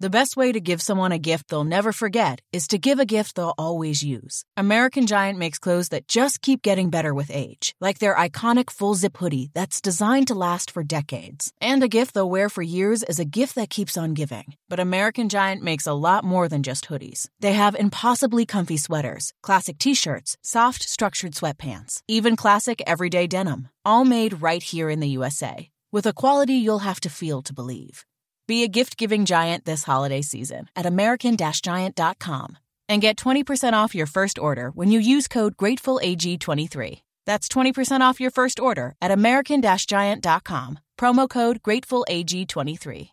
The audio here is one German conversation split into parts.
The best way to give someone a gift they'll never forget is to give a gift they'll always use. American Giant makes clothes that just keep getting better with age, like their iconic full zip hoodie that's designed to last for decades. And a gift they'll wear for years is a gift that keeps on giving. But American Giant makes a lot more than just hoodies. They have impossibly comfy sweaters, classic t shirts, soft, structured sweatpants, even classic everyday denim, all made right here in the USA. With a quality you'll have to feel to believe. Be a gift giving giant this holiday season at American Giant.com and get 20% off your first order when you use code GratefulAG23. That's 20% off your first order at American Giant.com. Promo code GratefulAG23.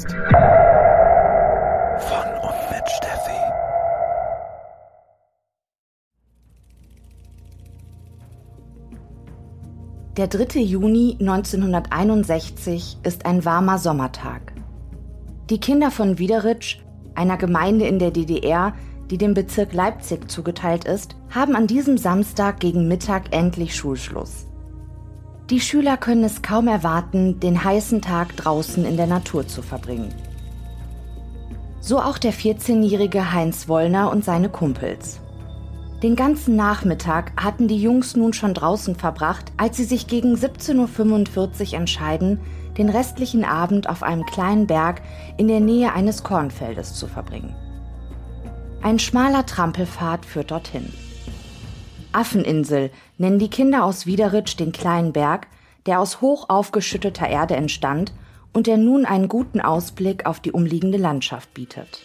Podcast. Von und mit Steffi. Der 3. Juni 1961 ist ein warmer Sommertag. Die Kinder von Wiederitsch, einer Gemeinde in der DDR, die dem Bezirk Leipzig zugeteilt ist, haben an diesem Samstag gegen Mittag endlich Schulschluss. Die Schüler können es kaum erwarten, den heißen Tag draußen in der Natur zu verbringen. So auch der 14-jährige Heinz Wollner und seine Kumpels. Den ganzen Nachmittag hatten die Jungs nun schon draußen verbracht, als sie sich gegen 17.45 Uhr entscheiden, den restlichen Abend auf einem kleinen Berg in der Nähe eines Kornfeldes zu verbringen. Ein schmaler Trampelpfad führt dorthin. Affeninsel nennen die Kinder aus Wiederitsch den kleinen Berg, der aus hoch aufgeschütteter Erde entstand und der nun einen guten Ausblick auf die umliegende Landschaft bietet.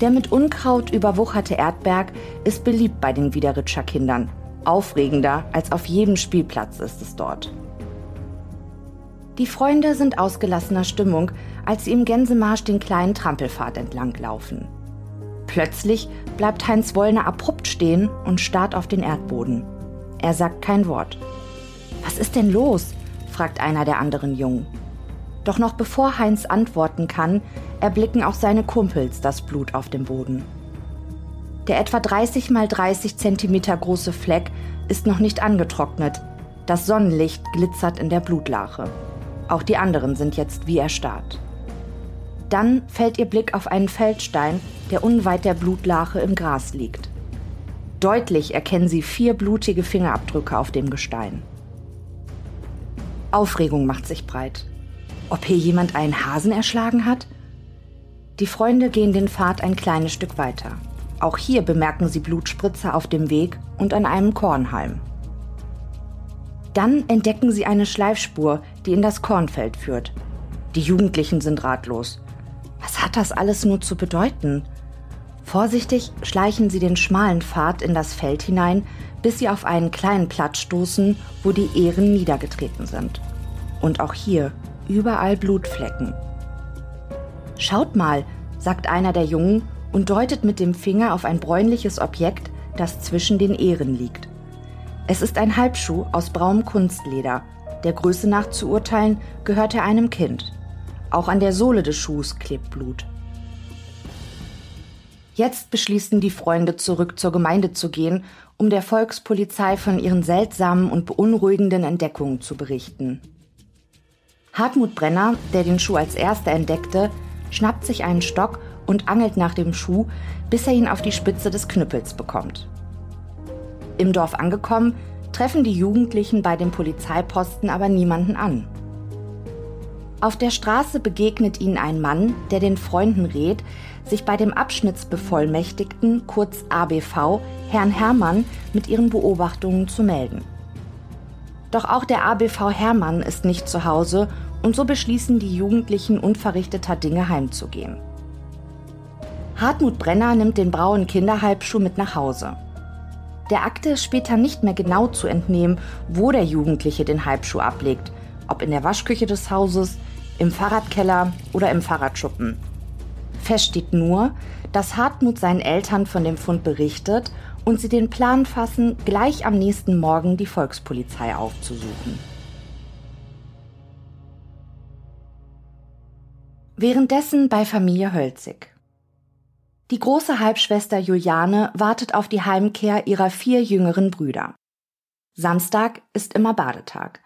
Der mit Unkraut überwucherte Erdberg ist beliebt bei den Wiederitscher Kindern. Aufregender als auf jedem Spielplatz ist es dort. Die Freunde sind ausgelassener Stimmung, als sie im Gänsemarsch den kleinen Trampelpfad entlanglaufen. Plötzlich bleibt Heinz Wollner abrupt stehen und starrt auf den Erdboden. Er sagt kein Wort. Was ist denn los? fragt einer der anderen Jungen. Doch noch bevor Heinz antworten kann, erblicken auch seine Kumpels das Blut auf dem Boden. Der etwa 30 mal 30 Zentimeter große Fleck ist noch nicht angetrocknet. Das Sonnenlicht glitzert in der Blutlache. Auch die anderen sind jetzt wie erstarrt. Dann fällt ihr Blick auf einen Feldstein, der unweit der Blutlache im Gras liegt. Deutlich erkennen sie vier blutige Fingerabdrücke auf dem Gestein. Aufregung macht sich breit. Ob hier jemand einen Hasen erschlagen hat? Die Freunde gehen den Pfad ein kleines Stück weiter. Auch hier bemerken sie Blutspritzer auf dem Weg und an einem Kornhalm. Dann entdecken sie eine Schleifspur, die in das Kornfeld führt. Die Jugendlichen sind ratlos. Was hat das alles nur zu bedeuten? Vorsichtig schleichen sie den schmalen Pfad in das Feld hinein, bis sie auf einen kleinen Platz stoßen, wo die Ähren niedergetreten sind. Und auch hier überall Blutflecken. Schaut mal, sagt einer der Jungen und deutet mit dem Finger auf ein bräunliches Objekt, das zwischen den Ähren liegt. Es ist ein Halbschuh aus braunem Kunstleder. Der Größe nach zu urteilen, gehört er einem Kind. Auch an der Sohle des Schuhs klebt Blut. Jetzt beschließen die Freunde, zurück zur Gemeinde zu gehen, um der Volkspolizei von ihren seltsamen und beunruhigenden Entdeckungen zu berichten. Hartmut Brenner, der den Schuh als erster entdeckte, schnappt sich einen Stock und angelt nach dem Schuh, bis er ihn auf die Spitze des Knüppels bekommt. Im Dorf angekommen, treffen die Jugendlichen bei dem Polizeiposten aber niemanden an. Auf der Straße begegnet ihnen ein Mann, der den Freunden rät, sich bei dem Abschnittsbevollmächtigten, kurz ABV, Herrn Hermann, mit ihren Beobachtungen zu melden. Doch auch der ABV Hermann ist nicht zu Hause und so beschließen die Jugendlichen unverrichteter Dinge heimzugehen. Hartmut Brenner nimmt den braunen Kinderhalbschuh mit nach Hause. Der Akte ist später nicht mehr genau zu entnehmen, wo der Jugendliche den Halbschuh ablegt, ob in der Waschküche des Hauses, im Fahrradkeller oder im Fahrradschuppen. Fest steht nur, dass Hartmut seinen Eltern von dem Fund berichtet und sie den Plan fassen, gleich am nächsten Morgen die Volkspolizei aufzusuchen. Währenddessen bei Familie Hölzig. Die große Halbschwester Juliane wartet auf die Heimkehr ihrer vier jüngeren Brüder. Samstag ist immer Badetag.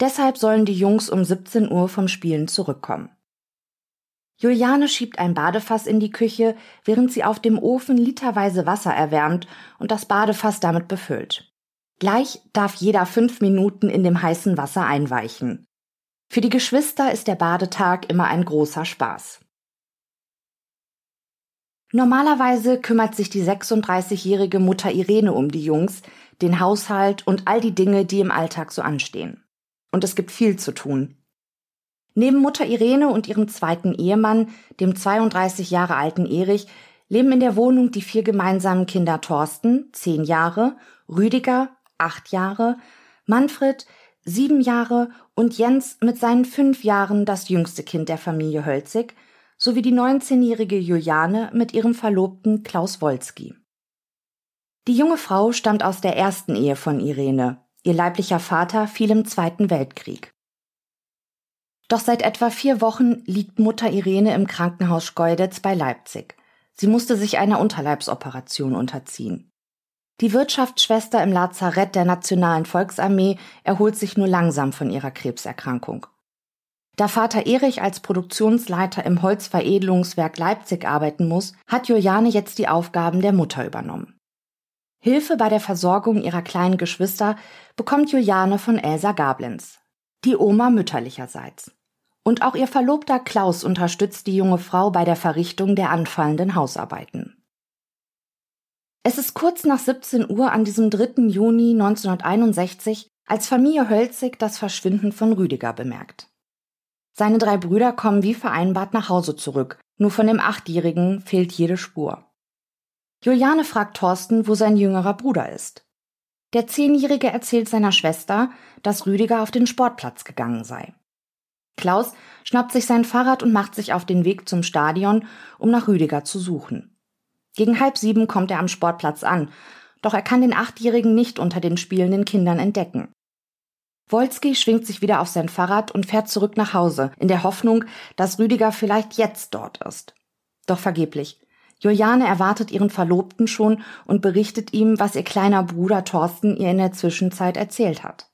Deshalb sollen die Jungs um 17 Uhr vom Spielen zurückkommen. Juliane schiebt ein Badefass in die Küche, während sie auf dem Ofen literweise Wasser erwärmt und das Badefass damit befüllt. Gleich darf jeder fünf Minuten in dem heißen Wasser einweichen. Für die Geschwister ist der Badetag immer ein großer Spaß. Normalerweise kümmert sich die 36-jährige Mutter Irene um die Jungs, den Haushalt und all die Dinge, die im Alltag so anstehen. Und es gibt viel zu tun. Neben Mutter Irene und ihrem zweiten Ehemann, dem 32 Jahre alten Erich, leben in der Wohnung die vier gemeinsamen Kinder Thorsten, 10 Jahre, Rüdiger, 8 Jahre, Manfred, 7 Jahre und Jens mit seinen 5 Jahren das jüngste Kind der Familie Hölzig, sowie die 19-jährige Juliane mit ihrem Verlobten Klaus Wolski. Die junge Frau stammt aus der ersten Ehe von Irene. Ihr leiblicher Vater fiel im Zweiten Weltkrieg. Doch seit etwa vier Wochen liegt Mutter Irene im Krankenhaus Schkeuditz bei Leipzig. Sie musste sich einer Unterleibsoperation unterziehen. Die Wirtschaftsschwester im Lazarett der Nationalen Volksarmee erholt sich nur langsam von ihrer Krebserkrankung. Da Vater Erich als Produktionsleiter im Holzveredelungswerk Leipzig arbeiten muss, hat Juliane jetzt die Aufgaben der Mutter übernommen. Hilfe bei der Versorgung ihrer kleinen Geschwister bekommt Juliane von Elsa Gablenz, die Oma mütterlicherseits. Und auch ihr Verlobter Klaus unterstützt die junge Frau bei der Verrichtung der anfallenden Hausarbeiten. Es ist kurz nach 17 Uhr an diesem 3. Juni 1961, als Familie Hölzig das Verschwinden von Rüdiger bemerkt. Seine drei Brüder kommen wie vereinbart nach Hause zurück, nur von dem Achtjährigen fehlt jede Spur. Juliane fragt Thorsten, wo sein jüngerer Bruder ist. Der Zehnjährige erzählt seiner Schwester, dass Rüdiger auf den Sportplatz gegangen sei. Klaus schnappt sich sein Fahrrad und macht sich auf den Weg zum Stadion, um nach Rüdiger zu suchen. Gegen halb sieben kommt er am Sportplatz an, doch er kann den Achtjährigen nicht unter den spielenden Kindern entdecken. Wolski schwingt sich wieder auf sein Fahrrad und fährt zurück nach Hause, in der Hoffnung, dass Rüdiger vielleicht jetzt dort ist. Doch vergeblich. Juliane erwartet ihren Verlobten schon und berichtet ihm, was ihr kleiner Bruder Thorsten ihr in der Zwischenzeit erzählt hat.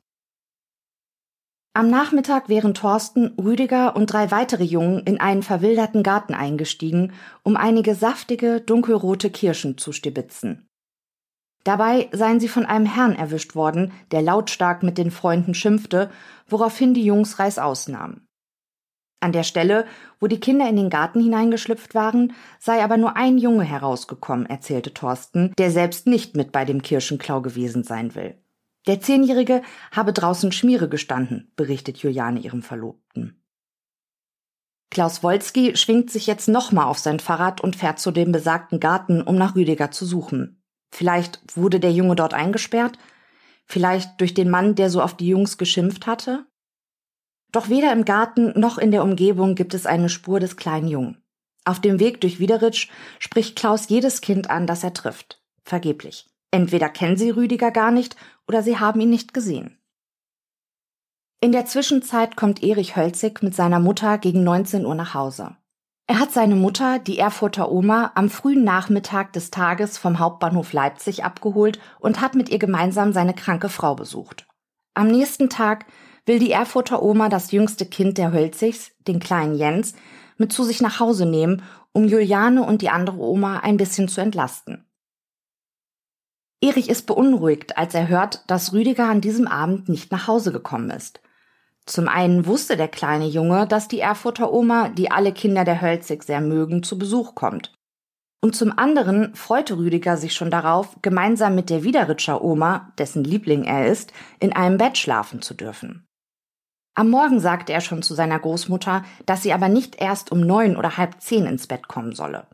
Am Nachmittag wären Thorsten, Rüdiger und drei weitere Jungen in einen verwilderten Garten eingestiegen, um einige saftige, dunkelrote Kirschen zu stibitzen. Dabei seien sie von einem Herrn erwischt worden, der lautstark mit den Freunden schimpfte, woraufhin die Jungs Reißaus nahmen. An der Stelle, wo die Kinder in den Garten hineingeschlüpft waren, sei aber nur ein Junge herausgekommen, erzählte Thorsten, der selbst nicht mit bei dem Kirschenklau gewesen sein will. Der Zehnjährige habe draußen Schmiere gestanden, berichtet Juliane ihrem Verlobten. Klaus Wolski schwingt sich jetzt nochmal auf sein Fahrrad und fährt zu dem besagten Garten, um nach Rüdiger zu suchen. Vielleicht wurde der Junge dort eingesperrt? Vielleicht durch den Mann, der so auf die Jungs geschimpft hatte? Doch weder im Garten noch in der Umgebung gibt es eine Spur des kleinen Jungen. Auf dem Weg durch Wiederitsch spricht Klaus jedes Kind an, das er trifft. Vergeblich. Entweder kennen sie Rüdiger gar nicht oder sie haben ihn nicht gesehen. In der Zwischenzeit kommt Erich Hölzig mit seiner Mutter gegen 19 Uhr nach Hause. Er hat seine Mutter, die Erfurter Oma, am frühen Nachmittag des Tages vom Hauptbahnhof Leipzig abgeholt und hat mit ihr gemeinsam seine kranke Frau besucht. Am nächsten Tag will die Erfurter Oma das jüngste Kind der Hölzigs, den kleinen Jens, mit zu sich nach Hause nehmen, um Juliane und die andere Oma ein bisschen zu entlasten. Erich ist beunruhigt, als er hört, dass Rüdiger an diesem Abend nicht nach Hause gekommen ist. Zum einen wusste der kleine Junge, dass die Erfurter Oma, die alle Kinder der Hölzig sehr mögen, zu Besuch kommt. Und zum anderen freute Rüdiger sich schon darauf, gemeinsam mit der Wiederitscher Oma, dessen Liebling er ist, in einem Bett schlafen zu dürfen. Am Morgen sagte er schon zu seiner Großmutter, dass sie aber nicht erst um neun oder halb zehn ins Bett kommen solle.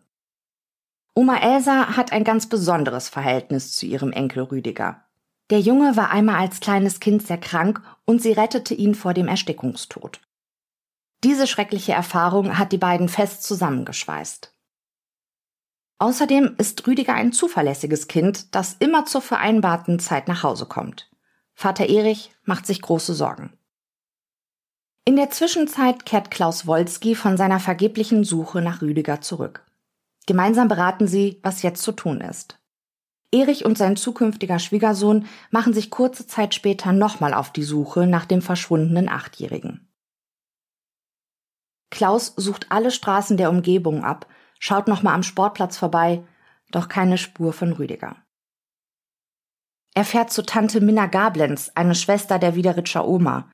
Oma Elsa hat ein ganz besonderes Verhältnis zu ihrem Enkel Rüdiger. Der Junge war einmal als kleines Kind sehr krank und sie rettete ihn vor dem Erstickungstod. Diese schreckliche Erfahrung hat die beiden fest zusammengeschweißt. Außerdem ist Rüdiger ein zuverlässiges Kind, das immer zur vereinbarten Zeit nach Hause kommt. Vater Erich macht sich große Sorgen. In der Zwischenzeit kehrt Klaus Wolski von seiner vergeblichen Suche nach Rüdiger zurück. Gemeinsam beraten sie, was jetzt zu tun ist. Erich und sein zukünftiger Schwiegersohn machen sich kurze Zeit später nochmal auf die Suche nach dem verschwundenen Achtjährigen. Klaus sucht alle Straßen der Umgebung ab, schaut nochmal am Sportplatz vorbei, doch keine Spur von Rüdiger. Er fährt zu Tante Minna Gablenz, eine Schwester der Wiederitscher Oma.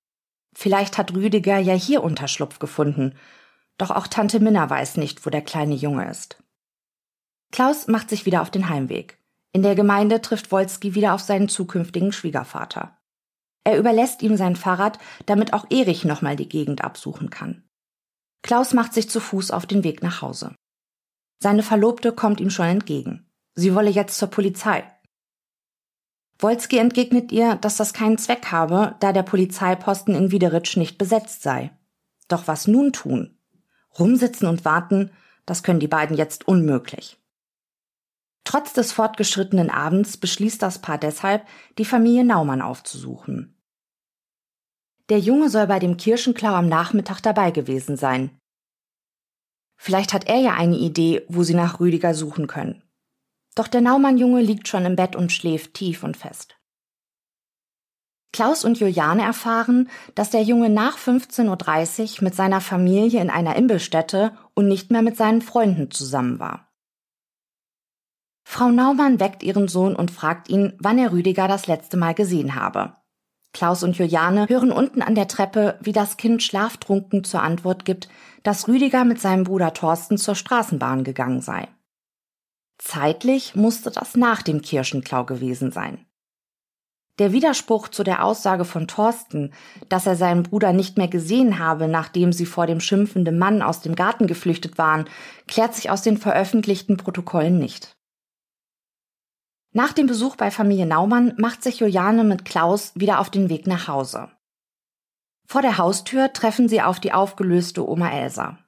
Vielleicht hat Rüdiger ja hier Unterschlupf gefunden, doch auch Tante Minna weiß nicht, wo der kleine Junge ist. Klaus macht sich wieder auf den Heimweg. In der Gemeinde trifft Wolski wieder auf seinen zukünftigen Schwiegervater. Er überlässt ihm sein Fahrrad, damit auch Erich nochmal die Gegend absuchen kann. Klaus macht sich zu Fuß auf den Weg nach Hause. Seine Verlobte kommt ihm schon entgegen. Sie wolle jetzt zur Polizei. Wolski entgegnet ihr, dass das keinen Zweck habe, da der Polizeiposten in Wiederitsch nicht besetzt sei. Doch was nun tun? Rumsitzen und warten, das können die beiden jetzt unmöglich. Trotz des fortgeschrittenen Abends beschließt das Paar deshalb, die Familie Naumann aufzusuchen. Der Junge soll bei dem Kirschenklau am Nachmittag dabei gewesen sein. Vielleicht hat er ja eine Idee, wo sie nach Rüdiger suchen können. Doch der Naumann-Junge liegt schon im Bett und schläft tief und fest. Klaus und Juliane erfahren, dass der Junge nach 15.30 Uhr mit seiner Familie in einer Imbissstätte und nicht mehr mit seinen Freunden zusammen war. Frau Naumann weckt ihren Sohn und fragt ihn, wann er Rüdiger das letzte Mal gesehen habe. Klaus und Juliane hören unten an der Treppe, wie das Kind schlaftrunken zur Antwort gibt, dass Rüdiger mit seinem Bruder Thorsten zur Straßenbahn gegangen sei. Zeitlich musste das nach dem Kirschenklau gewesen sein. Der Widerspruch zu der Aussage von Thorsten, dass er seinen Bruder nicht mehr gesehen habe, nachdem sie vor dem schimpfenden Mann aus dem Garten geflüchtet waren, klärt sich aus den veröffentlichten Protokollen nicht. Nach dem Besuch bei Familie Naumann macht sich Juliane mit Klaus wieder auf den Weg nach Hause. Vor der Haustür treffen sie auf die aufgelöste Oma Elsa.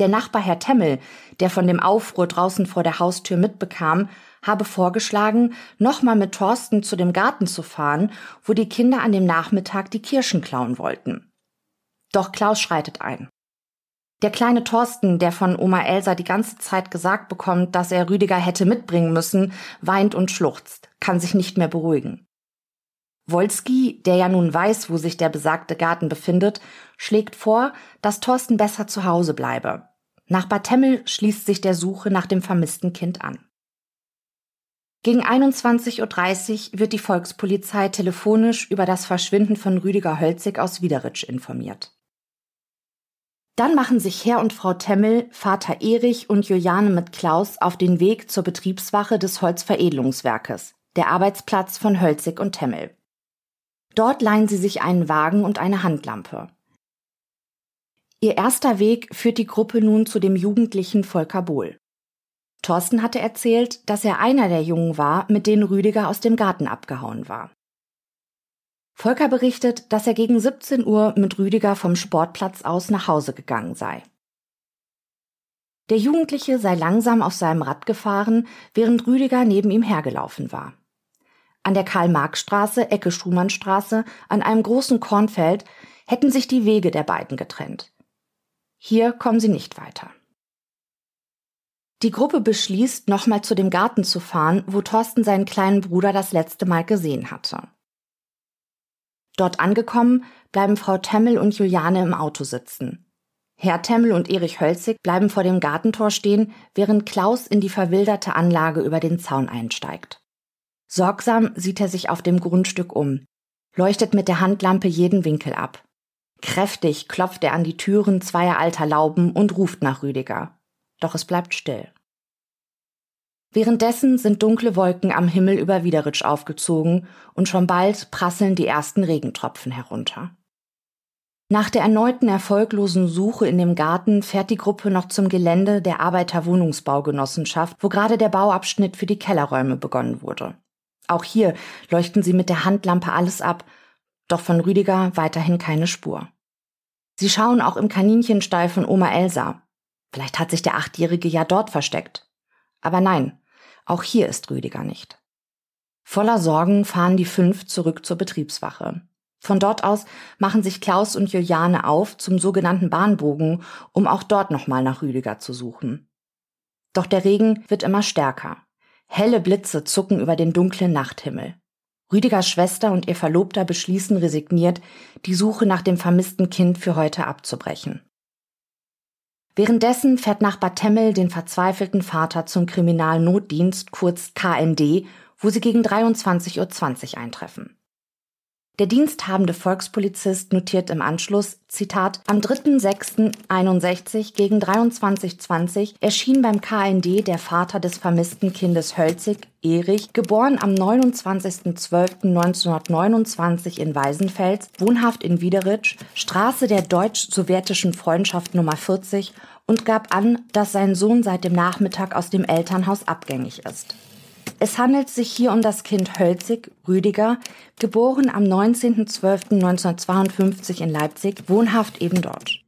Der Nachbar Herr Temmel, der von dem Aufruhr draußen vor der Haustür mitbekam, habe vorgeschlagen, nochmal mit Thorsten zu dem Garten zu fahren, wo die Kinder an dem Nachmittag die Kirschen klauen wollten. Doch Klaus schreitet ein. Der kleine Thorsten, der von Oma Elsa die ganze Zeit gesagt bekommt, dass er Rüdiger hätte mitbringen müssen, weint und schluchzt, kann sich nicht mehr beruhigen. Wolski, der ja nun weiß, wo sich der besagte Garten befindet, schlägt vor, dass Thorsten besser zu Hause bleibe. Nach Bad Temmel schließt sich der Suche nach dem vermissten Kind an. Gegen 21.30 Uhr wird die Volkspolizei telefonisch über das Verschwinden von Rüdiger Hölzig aus Wiederitsch informiert. Dann machen sich Herr und Frau Temmel, Vater Erich und Juliane mit Klaus auf den Weg zur Betriebswache des Holzveredelungswerkes, der Arbeitsplatz von Hölzig und Temmel. Dort leihen sie sich einen Wagen und eine Handlampe. Ihr erster Weg führt die Gruppe nun zu dem jugendlichen Volker Bohl. Thorsten hatte erzählt, dass er einer der Jungen war, mit denen Rüdiger aus dem Garten abgehauen war. Volker berichtet, dass er gegen 17 Uhr mit Rüdiger vom Sportplatz aus nach Hause gegangen sei. Der Jugendliche sei langsam auf seinem Rad gefahren, während Rüdiger neben ihm hergelaufen war. An der Karl-Marx-Straße, Ecke Schumannstraße, an einem großen Kornfeld, hätten sich die Wege der beiden getrennt. Hier kommen sie nicht weiter. Die Gruppe beschließt, nochmal zu dem Garten zu fahren, wo Thorsten seinen kleinen Bruder das letzte Mal gesehen hatte. Dort angekommen, bleiben Frau Temmel und Juliane im Auto sitzen. Herr Temmel und Erich Hölzig bleiben vor dem Gartentor stehen, während Klaus in die verwilderte Anlage über den Zaun einsteigt. Sorgsam sieht er sich auf dem Grundstück um, leuchtet mit der Handlampe jeden Winkel ab. Kräftig klopft er an die Türen zweier alter Lauben und ruft nach Rüdiger. Doch es bleibt still. Währenddessen sind dunkle Wolken am Himmel über Wiederitsch aufgezogen und schon bald prasseln die ersten Regentropfen herunter. Nach der erneuten erfolglosen Suche in dem Garten fährt die Gruppe noch zum Gelände der Arbeiterwohnungsbaugenossenschaft, wo gerade der Bauabschnitt für die Kellerräume begonnen wurde. Auch hier leuchten sie mit der Handlampe alles ab, doch von Rüdiger weiterhin keine Spur. Sie schauen auch im Kaninchenstall von Oma Elsa. Vielleicht hat sich der Achtjährige ja dort versteckt. Aber nein, auch hier ist Rüdiger nicht. Voller Sorgen fahren die fünf zurück zur Betriebswache. Von dort aus machen sich Klaus und Juliane auf zum sogenannten Bahnbogen, um auch dort nochmal nach Rüdiger zu suchen. Doch der Regen wird immer stärker. Helle Blitze zucken über den dunklen Nachthimmel. Rüdigers Schwester und ihr Verlobter beschließen resigniert, die Suche nach dem vermissten Kind für heute abzubrechen. Währenddessen fährt Nachbar Temmel den verzweifelten Vater zum Kriminalnotdienst, kurz KND, wo sie gegen 23.20 Uhr eintreffen. Der diensthabende Volkspolizist notiert im Anschluss, Zitat, am 3.6.61 gegen 23.20 erschien beim KND der Vater des vermissten Kindes Hölzig, Erich, geboren am 29.12.1929 in Weisenfels, wohnhaft in Wiederitsch, Straße der deutsch-sowjetischen Freundschaft Nummer 40 und gab an, dass sein Sohn seit dem Nachmittag aus dem Elternhaus abgängig ist. Es handelt sich hier um das Kind Hölzig, Rüdiger, geboren am 19.12.1952 in Leipzig, wohnhaft eben dort.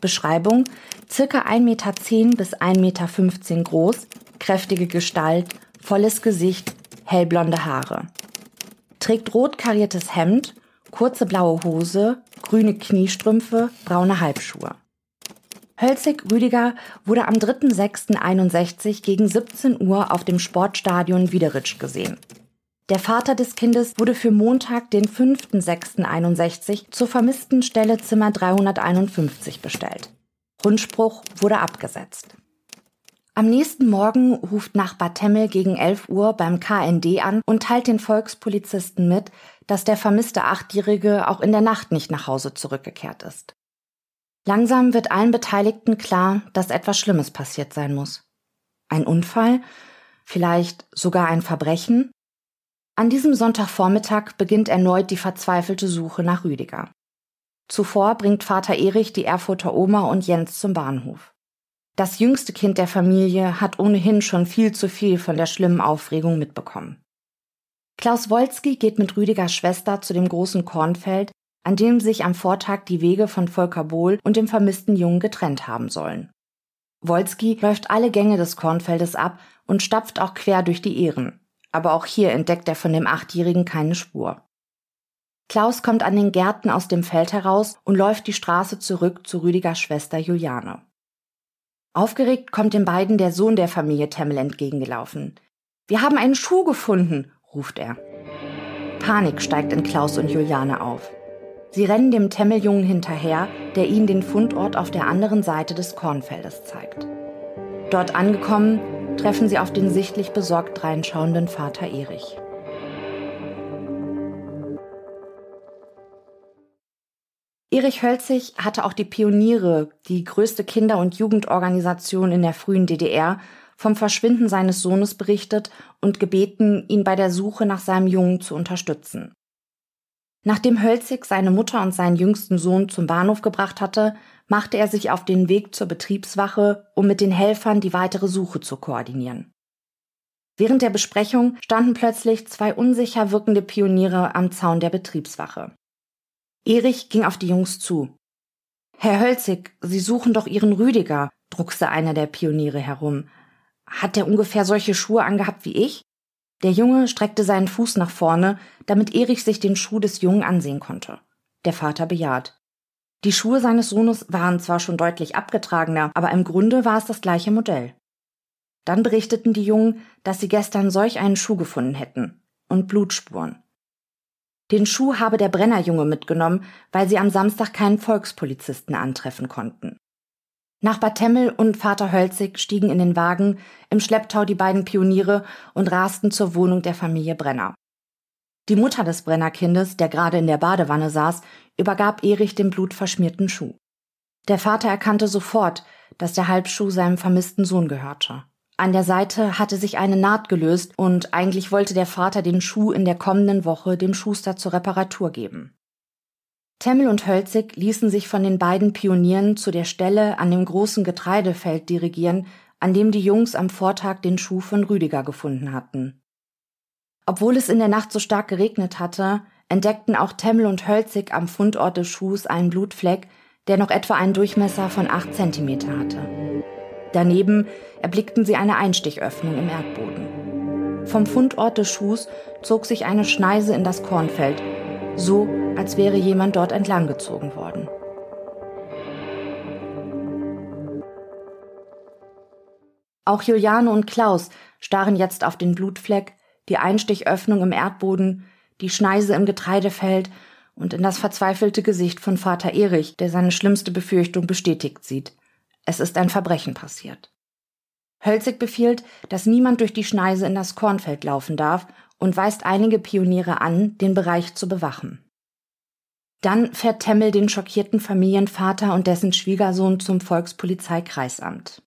Beschreibung, circa 1,10 Meter bis 1,15 Meter groß, kräftige Gestalt, volles Gesicht, hellblonde Haare. Trägt rot kariertes Hemd, kurze blaue Hose, grüne Kniestrümpfe, braune Halbschuhe. Hölzig Rüdiger wurde am 3.6.61 gegen 17 Uhr auf dem Sportstadion Wiederitsch gesehen. Der Vater des Kindes wurde für Montag, den 5.6.61 zur vermissten Stelle Zimmer 351 bestellt. Rundspruch wurde abgesetzt. Am nächsten Morgen ruft Nachbar Temmel gegen 11 Uhr beim KND an und teilt den Volkspolizisten mit, dass der vermisste Achtjährige auch in der Nacht nicht nach Hause zurückgekehrt ist. Langsam wird allen Beteiligten klar, dass etwas Schlimmes passiert sein muss. Ein Unfall? Vielleicht sogar ein Verbrechen? An diesem Sonntagvormittag beginnt erneut die verzweifelte Suche nach Rüdiger. Zuvor bringt Vater Erich die Erfurter Oma und Jens zum Bahnhof. Das jüngste Kind der Familie hat ohnehin schon viel zu viel von der schlimmen Aufregung mitbekommen. Klaus Wolski geht mit Rüdigers Schwester zu dem großen Kornfeld, an dem sich am Vortag die Wege von Volker Bohl und dem vermissten Jungen getrennt haben sollen. Wolski läuft alle Gänge des Kornfeldes ab und stapft auch quer durch die Ehren. Aber auch hier entdeckt er von dem Achtjährigen keine Spur. Klaus kommt an den Gärten aus dem Feld heraus und läuft die Straße zurück zu Rüdigers Schwester Juliane. Aufgeregt kommt den beiden der Sohn der Familie Temmel entgegengelaufen. Wir haben einen Schuh gefunden, ruft er. Panik steigt in Klaus und Juliane auf. Sie rennen dem Temmeljungen hinterher, der ihnen den Fundort auf der anderen Seite des Kornfeldes zeigt. Dort angekommen, treffen sie auf den sichtlich besorgt reinschauenden Vater Erich. Erich Hölzig hatte auch die Pioniere, die größte Kinder- und Jugendorganisation in der frühen DDR, vom Verschwinden seines Sohnes berichtet und gebeten, ihn bei der Suche nach seinem Jungen zu unterstützen. Nachdem Hölzig seine Mutter und seinen jüngsten Sohn zum Bahnhof gebracht hatte, machte er sich auf den Weg zur Betriebswache, um mit den Helfern die weitere Suche zu koordinieren. Während der Besprechung standen plötzlich zwei unsicher wirkende Pioniere am Zaun der Betriebswache. Erich ging auf die Jungs zu. Herr Hölzig, Sie suchen doch Ihren Rüdiger, druckste einer der Pioniere herum. Hat er ungefähr solche Schuhe angehabt wie ich? Der Junge streckte seinen Fuß nach vorne, damit Erich sich den Schuh des Jungen ansehen konnte. Der Vater bejaht. Die Schuhe seines Sohnes waren zwar schon deutlich abgetragener, aber im Grunde war es das gleiche Modell. Dann berichteten die Jungen, dass sie gestern solch einen Schuh gefunden hätten und Blutspuren. Den Schuh habe der Brennerjunge mitgenommen, weil sie am Samstag keinen Volkspolizisten antreffen konnten. Nachbar Temmel und Vater Hölzig stiegen in den Wagen, im Schlepptau die beiden Pioniere und rasten zur Wohnung der Familie Brenner. Die Mutter des Brennerkindes, der gerade in der Badewanne saß, übergab Erich den blutverschmierten Schuh. Der Vater erkannte sofort, dass der Halbschuh seinem vermissten Sohn gehörte. An der Seite hatte sich eine Naht gelöst und eigentlich wollte der Vater den Schuh in der kommenden Woche dem Schuster zur Reparatur geben. Temmel und Hölzig ließen sich von den beiden Pionieren zu der Stelle an dem großen Getreidefeld dirigieren, an dem die Jungs am Vortag den Schuh von Rüdiger gefunden hatten. Obwohl es in der Nacht so stark geregnet hatte, entdeckten auch Temmel und Hölzig am Fundort des Schuhs einen Blutfleck, der noch etwa einen Durchmesser von acht Zentimeter hatte. Daneben erblickten sie eine Einstichöffnung im Erdboden. Vom Fundort des Schuhs zog sich eine Schneise in das Kornfeld, so als wäre jemand dort entlanggezogen worden. Auch Juliane und Klaus starren jetzt auf den Blutfleck, die Einstichöffnung im Erdboden, die Schneise im Getreidefeld und in das verzweifelte Gesicht von Vater Erich, der seine schlimmste Befürchtung bestätigt sieht. Es ist ein Verbrechen passiert. Hölzig befiehlt, dass niemand durch die Schneise in das Kornfeld laufen darf und weist einige Pioniere an, den Bereich zu bewachen. Dann fährt Temmel den schockierten Familienvater und dessen Schwiegersohn zum Volkspolizeikreisamt.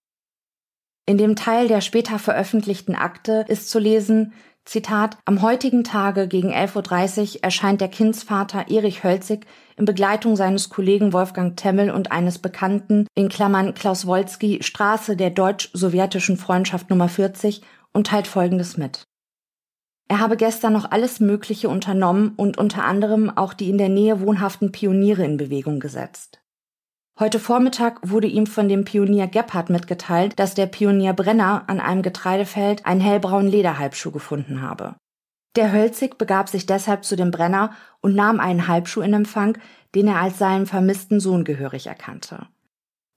In dem Teil der später veröffentlichten Akte ist zu lesen, Zitat, am heutigen Tage gegen 11.30 Uhr erscheint der Kindsvater Erich Hölzig in Begleitung seines Kollegen Wolfgang Temmel und eines Bekannten, in Klammern Klaus Wolski, Straße der deutsch-sowjetischen Freundschaft Nummer 40 und teilt Folgendes mit. Er habe gestern noch alles Mögliche unternommen und unter anderem auch die in der Nähe wohnhaften Pioniere in Bewegung gesetzt. Heute Vormittag wurde ihm von dem Pionier Gebhardt mitgeteilt, dass der Pionier Brenner an einem Getreidefeld einen hellbraunen Lederhalbschuh gefunden habe. Der Hölzig begab sich deshalb zu dem Brenner und nahm einen Halbschuh in Empfang, den er als seinen vermissten Sohn gehörig erkannte.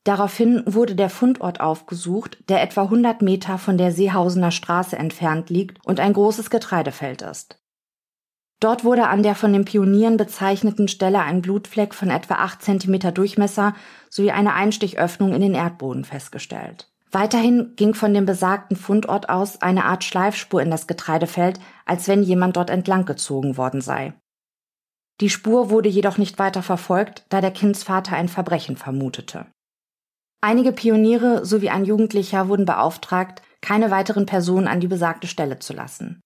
Daraufhin wurde der Fundort aufgesucht, der etwa 100 Meter von der Seehausener Straße entfernt liegt und ein großes Getreidefeld ist. Dort wurde an der von den Pionieren bezeichneten Stelle ein Blutfleck von etwa acht Zentimeter Durchmesser sowie eine Einstichöffnung in den Erdboden festgestellt. Weiterhin ging von dem besagten Fundort aus eine Art Schleifspur in das Getreidefeld, als wenn jemand dort entlang gezogen worden sei. Die Spur wurde jedoch nicht weiter verfolgt, da der Kindsvater ein Verbrechen vermutete. Einige Pioniere sowie ein Jugendlicher wurden beauftragt, keine weiteren Personen an die besagte Stelle zu lassen.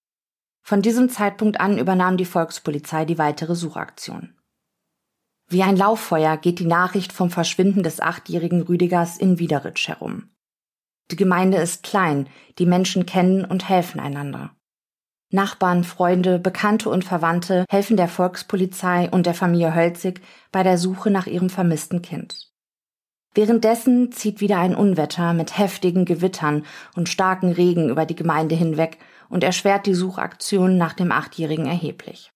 Von diesem Zeitpunkt an übernahm die Volkspolizei die weitere Suchaktion. Wie ein Lauffeuer geht die Nachricht vom Verschwinden des achtjährigen Rüdigers in Wiederitsch herum. Die Gemeinde ist klein, die Menschen kennen und helfen einander. Nachbarn, Freunde, Bekannte und Verwandte helfen der Volkspolizei und der Familie Hölzig bei der Suche nach ihrem vermissten Kind. Währenddessen zieht wieder ein Unwetter mit heftigen Gewittern und starken Regen über die Gemeinde hinweg und erschwert die Suchaktion nach dem Achtjährigen erheblich.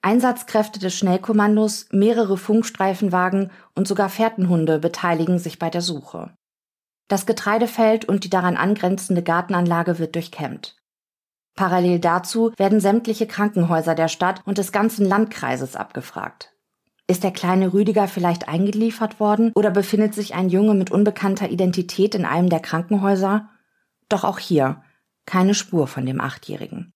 Einsatzkräfte des Schnellkommandos, mehrere Funkstreifenwagen und sogar Fährtenhunde beteiligen sich bei der Suche. Das Getreidefeld und die daran angrenzende Gartenanlage wird durchkämmt. Parallel dazu werden sämtliche Krankenhäuser der Stadt und des ganzen Landkreises abgefragt. Ist der kleine Rüdiger vielleicht eingeliefert worden oder befindet sich ein Junge mit unbekannter Identität in einem der Krankenhäuser? Doch auch hier keine Spur von dem Achtjährigen.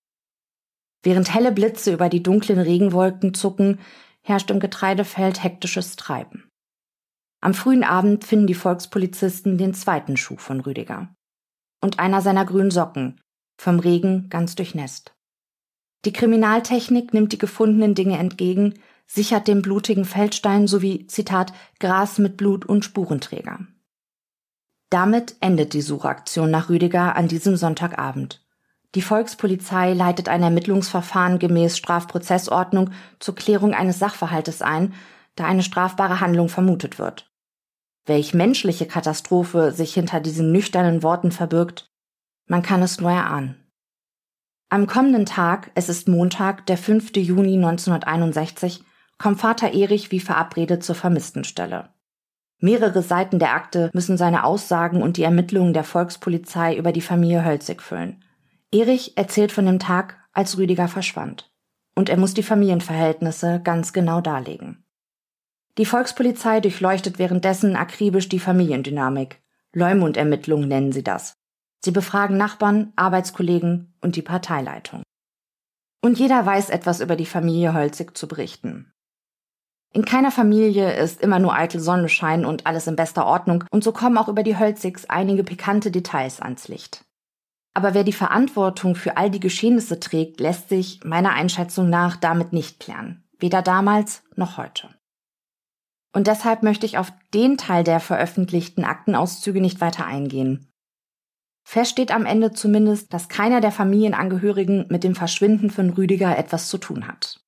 Während helle Blitze über die dunklen Regenwolken zucken, herrscht im Getreidefeld hektisches Treiben. Am frühen Abend finden die Volkspolizisten den zweiten Schuh von Rüdiger. Und einer seiner grünen Socken, vom Regen ganz durchnässt. Die Kriminaltechnik nimmt die gefundenen Dinge entgegen, sichert den blutigen Feldstein sowie, Zitat, Gras mit Blut und Spurenträger. Damit endet die Suchaktion nach Rüdiger an diesem Sonntagabend. Die Volkspolizei leitet ein Ermittlungsverfahren gemäß Strafprozessordnung zur Klärung eines Sachverhaltes ein, da eine strafbare Handlung vermutet wird. Welch menschliche Katastrophe sich hinter diesen nüchternen Worten verbirgt, man kann es nur erahnen. Am kommenden Tag, es ist Montag, der 5. Juni 1961, kommt Vater Erich wie verabredet zur Vermisstenstelle. Mehrere Seiten der Akte müssen seine Aussagen und die Ermittlungen der Volkspolizei über die Familie Hölzig füllen. Erich erzählt von dem Tag, als Rüdiger verschwand. Und er muss die Familienverhältnisse ganz genau darlegen. Die Volkspolizei durchleuchtet währenddessen akribisch die Familiendynamik. Leumund-Ermittlungen nennen sie das. Sie befragen Nachbarn, Arbeitskollegen und die Parteileitung. Und jeder weiß etwas über die Familie Holzig zu berichten. In keiner Familie ist immer nur eitel Sonnenschein und alles in bester Ordnung, und so kommen auch über die Hölzigs einige pikante Details ans Licht. Aber wer die Verantwortung für all die Geschehnisse trägt, lässt sich meiner Einschätzung nach damit nicht klären. Weder damals noch heute. Und deshalb möchte ich auf den Teil der veröffentlichten Aktenauszüge nicht weiter eingehen. Fest steht am Ende zumindest, dass keiner der Familienangehörigen mit dem Verschwinden von Rüdiger etwas zu tun hat.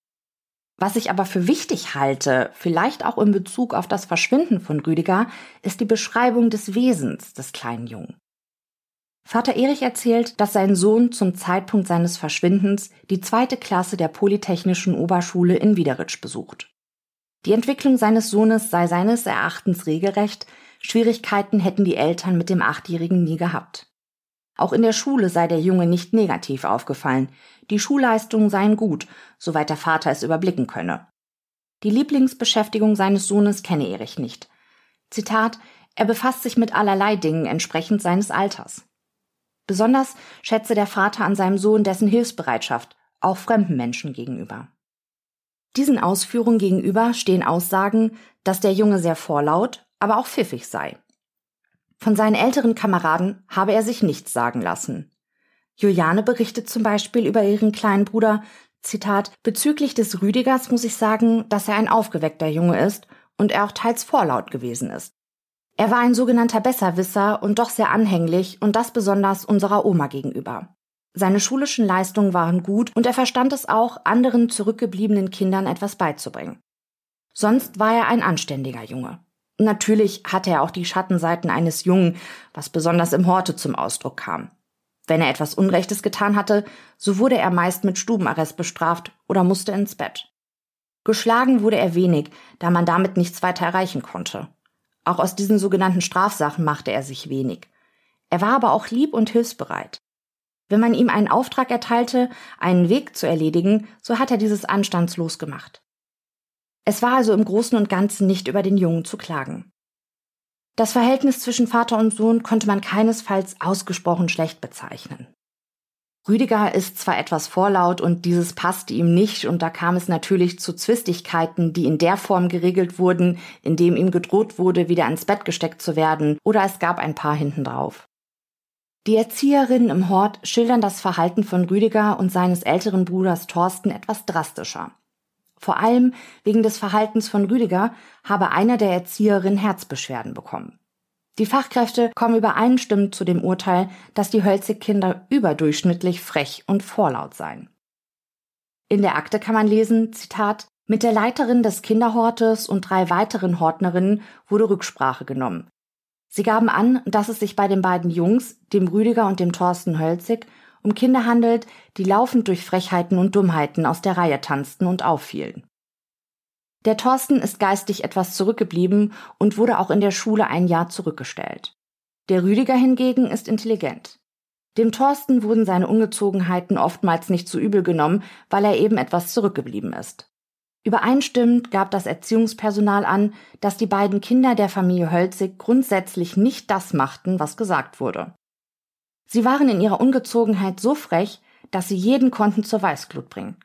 Was ich aber für wichtig halte, vielleicht auch in Bezug auf das Verschwinden von Rüdiger, ist die Beschreibung des Wesens des kleinen Jungen. Vater Erich erzählt, dass sein Sohn zum Zeitpunkt seines Verschwindens die zweite Klasse der Polytechnischen Oberschule in Wiederitsch besucht. Die Entwicklung seines Sohnes sei seines Erachtens regelrecht, Schwierigkeiten hätten die Eltern mit dem Achtjährigen nie gehabt. Auch in der Schule sei der Junge nicht negativ aufgefallen, die Schulleistungen seien gut, soweit der Vater es überblicken könne. Die Lieblingsbeschäftigung seines Sohnes kenne Erich nicht. Zitat, er befasst sich mit allerlei Dingen entsprechend seines Alters. Besonders schätze der Vater an seinem Sohn dessen Hilfsbereitschaft, auch fremden Menschen gegenüber. Diesen Ausführungen gegenüber stehen Aussagen, dass der Junge sehr vorlaut, aber auch pfiffig sei. Von seinen älteren Kameraden habe er sich nichts sagen lassen. Juliane berichtet zum Beispiel über ihren kleinen Bruder, Zitat, bezüglich des Rüdigers muss ich sagen, dass er ein aufgeweckter Junge ist und er auch teils vorlaut gewesen ist. Er war ein sogenannter Besserwisser und doch sehr anhänglich und das besonders unserer Oma gegenüber. Seine schulischen Leistungen waren gut und er verstand es auch, anderen zurückgebliebenen Kindern etwas beizubringen. Sonst war er ein anständiger Junge. Natürlich hatte er auch die Schattenseiten eines Jungen, was besonders im Horte zum Ausdruck kam. Wenn er etwas Unrechtes getan hatte, so wurde er meist mit Stubenarrest bestraft oder musste ins Bett. Geschlagen wurde er wenig, da man damit nichts weiter erreichen konnte. Auch aus diesen sogenannten Strafsachen machte er sich wenig. Er war aber auch lieb und hilfsbereit. Wenn man ihm einen Auftrag erteilte, einen Weg zu erledigen, so hat er dieses anstandslos gemacht. Es war also im Großen und Ganzen nicht über den Jungen zu klagen. Das Verhältnis zwischen Vater und Sohn konnte man keinesfalls ausgesprochen schlecht bezeichnen. Rüdiger ist zwar etwas vorlaut und dieses passte ihm nicht und da kam es natürlich zu Zwistigkeiten, die in der Form geregelt wurden, indem ihm gedroht wurde, wieder ins Bett gesteckt zu werden oder es gab ein paar hinten drauf. Die Erzieherinnen im Hort schildern das Verhalten von Rüdiger und seines älteren Bruders Thorsten etwas drastischer. Vor allem wegen des Verhaltens von Rüdiger habe einer der Erzieherinnen Herzbeschwerden bekommen. Die Fachkräfte kommen übereinstimmend zu dem Urteil, dass die Hölzig-Kinder überdurchschnittlich frech und vorlaut seien. In der Akte kann man lesen, Zitat, mit der Leiterin des Kinderhortes und drei weiteren Hortnerinnen wurde Rücksprache genommen. Sie gaben an, dass es sich bei den beiden Jungs, dem Rüdiger und dem Thorsten Hölzig, um Kinder handelt, die laufend durch Frechheiten und Dummheiten aus der Reihe tanzten und auffielen. Der Thorsten ist geistig etwas zurückgeblieben und wurde auch in der Schule ein Jahr zurückgestellt. Der Rüdiger hingegen ist intelligent. Dem Thorsten wurden seine Ungezogenheiten oftmals nicht zu übel genommen, weil er eben etwas zurückgeblieben ist. Übereinstimmend gab das Erziehungspersonal an, dass die beiden Kinder der Familie Hölzig grundsätzlich nicht das machten, was gesagt wurde. Sie waren in ihrer Ungezogenheit so frech, dass sie jeden konnten zur Weißglut bringen.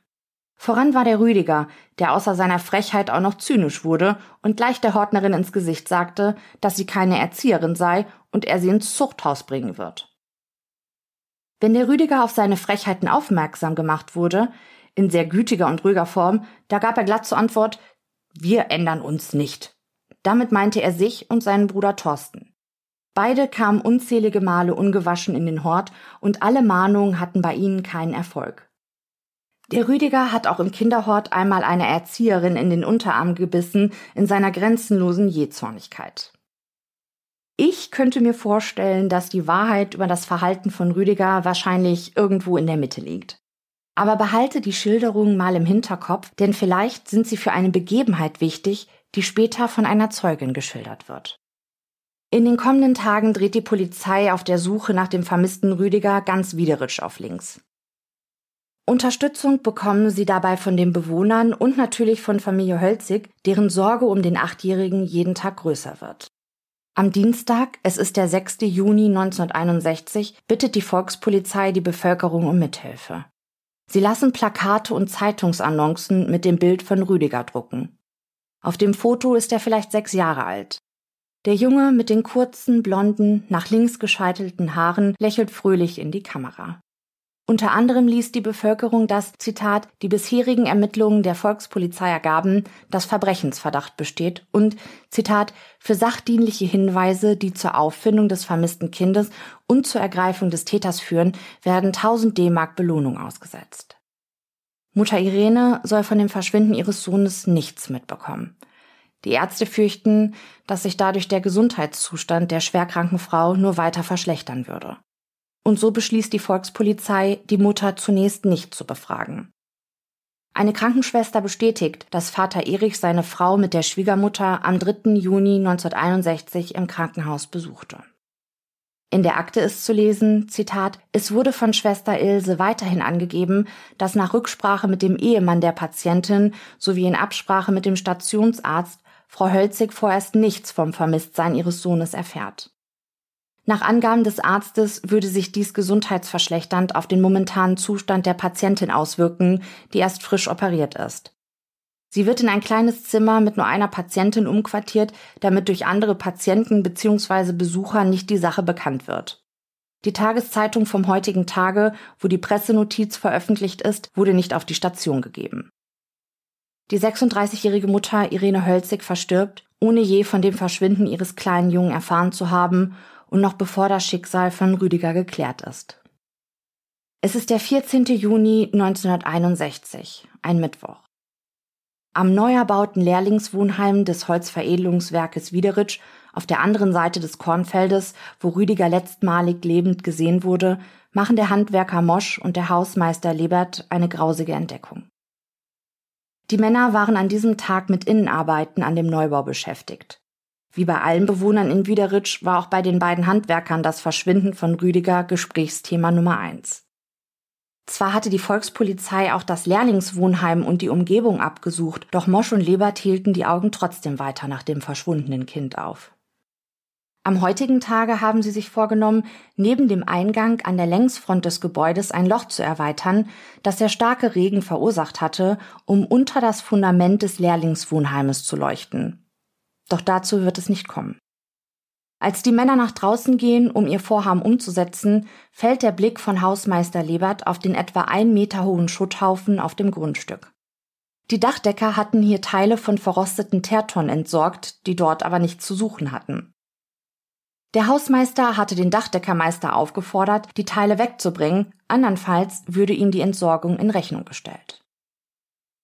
Voran war der Rüdiger, der außer seiner Frechheit auch noch zynisch wurde und gleich der Hortnerin ins Gesicht sagte, dass sie keine Erzieherin sei und er sie ins Zuchthaus bringen wird. Wenn der Rüdiger auf seine Frechheiten aufmerksam gemacht wurde, in sehr gütiger und ruhiger Form, da gab er glatt zur Antwort, wir ändern uns nicht. Damit meinte er sich und seinen Bruder Thorsten. Beide kamen unzählige Male ungewaschen in den Hort und alle Mahnungen hatten bei ihnen keinen Erfolg. Der Rüdiger hat auch im Kinderhort einmal eine Erzieherin in den Unterarm gebissen in seiner grenzenlosen Jähzornigkeit. Ich könnte mir vorstellen, dass die Wahrheit über das Verhalten von Rüdiger wahrscheinlich irgendwo in der Mitte liegt. Aber behalte die Schilderungen mal im Hinterkopf, denn vielleicht sind sie für eine Begebenheit wichtig, die später von einer Zeugin geschildert wird. In den kommenden Tagen dreht die Polizei auf der Suche nach dem vermissten Rüdiger ganz Wiederitsch auf links. Unterstützung bekommen sie dabei von den Bewohnern und natürlich von Familie Hölzig, deren Sorge um den Achtjährigen jeden Tag größer wird. Am Dienstag, es ist der 6. Juni 1961, bittet die Volkspolizei die Bevölkerung um Mithilfe. Sie lassen Plakate und Zeitungsannoncen mit dem Bild von Rüdiger drucken. Auf dem Foto ist er vielleicht sechs Jahre alt. Der Junge mit den kurzen, blonden, nach links gescheitelten Haaren lächelt fröhlich in die Kamera. Unter anderem ließ die Bevölkerung, dass, Zitat, die bisherigen Ermittlungen der Volkspolizei ergaben, dass Verbrechensverdacht besteht und, Zitat, für sachdienliche Hinweise, die zur Auffindung des vermissten Kindes und zur Ergreifung des Täters führen, werden 1000 D-Mark Belohnung ausgesetzt. Mutter Irene soll von dem Verschwinden ihres Sohnes nichts mitbekommen. Die Ärzte fürchten, dass sich dadurch der Gesundheitszustand der schwerkranken Frau nur weiter verschlechtern würde und so beschließt die Volkspolizei, die Mutter zunächst nicht zu befragen. Eine Krankenschwester bestätigt, dass Vater Erich seine Frau mit der Schwiegermutter am 3. Juni 1961 im Krankenhaus besuchte. In der Akte ist zu lesen, Zitat, es wurde von Schwester Ilse weiterhin angegeben, dass nach Rücksprache mit dem Ehemann der Patientin sowie in Absprache mit dem Stationsarzt Frau Hölzig vorerst nichts vom Vermisstsein ihres Sohnes erfährt. Nach Angaben des Arztes würde sich dies gesundheitsverschlechternd auf den momentanen Zustand der Patientin auswirken, die erst frisch operiert ist. Sie wird in ein kleines Zimmer mit nur einer Patientin umquartiert, damit durch andere Patienten bzw. Besucher nicht die Sache bekannt wird. Die Tageszeitung vom heutigen Tage, wo die Pressenotiz veröffentlicht ist, wurde nicht auf die Station gegeben. Die 36-jährige Mutter Irene Hölzig verstirbt, ohne je von dem Verschwinden ihres kleinen Jungen erfahren zu haben und noch bevor das Schicksal von Rüdiger geklärt ist. Es ist der 14. Juni 1961, ein Mittwoch. Am neu erbauten Lehrlingswohnheim des Holzveredelungswerkes Wiederitsch auf der anderen Seite des Kornfeldes, wo Rüdiger letztmalig lebend gesehen wurde, machen der Handwerker Mosch und der Hausmeister Lebert eine grausige Entdeckung. Die Männer waren an diesem Tag mit Innenarbeiten an dem Neubau beschäftigt. Wie bei allen Bewohnern in Wiederitsch war auch bei den beiden Handwerkern das Verschwinden von Rüdiger Gesprächsthema Nummer eins. Zwar hatte die Volkspolizei auch das Lehrlingswohnheim und die Umgebung abgesucht, doch Mosch und Lebert hielten die Augen trotzdem weiter nach dem verschwundenen Kind auf. Am heutigen Tage haben sie sich vorgenommen, neben dem Eingang an der Längsfront des Gebäudes ein Loch zu erweitern, das der starke Regen verursacht hatte, um unter das Fundament des Lehrlingswohnheimes zu leuchten. Doch dazu wird es nicht kommen. Als die Männer nach draußen gehen, um ihr Vorhaben umzusetzen, fällt der Blick von Hausmeister Lebert auf den etwa ein Meter hohen Schutthaufen auf dem Grundstück. Die Dachdecker hatten hier Teile von verrosteten Teertonnen entsorgt, die dort aber nichts zu suchen hatten. Der Hausmeister hatte den Dachdeckermeister aufgefordert, die Teile wegzubringen, andernfalls würde ihm die Entsorgung in Rechnung gestellt.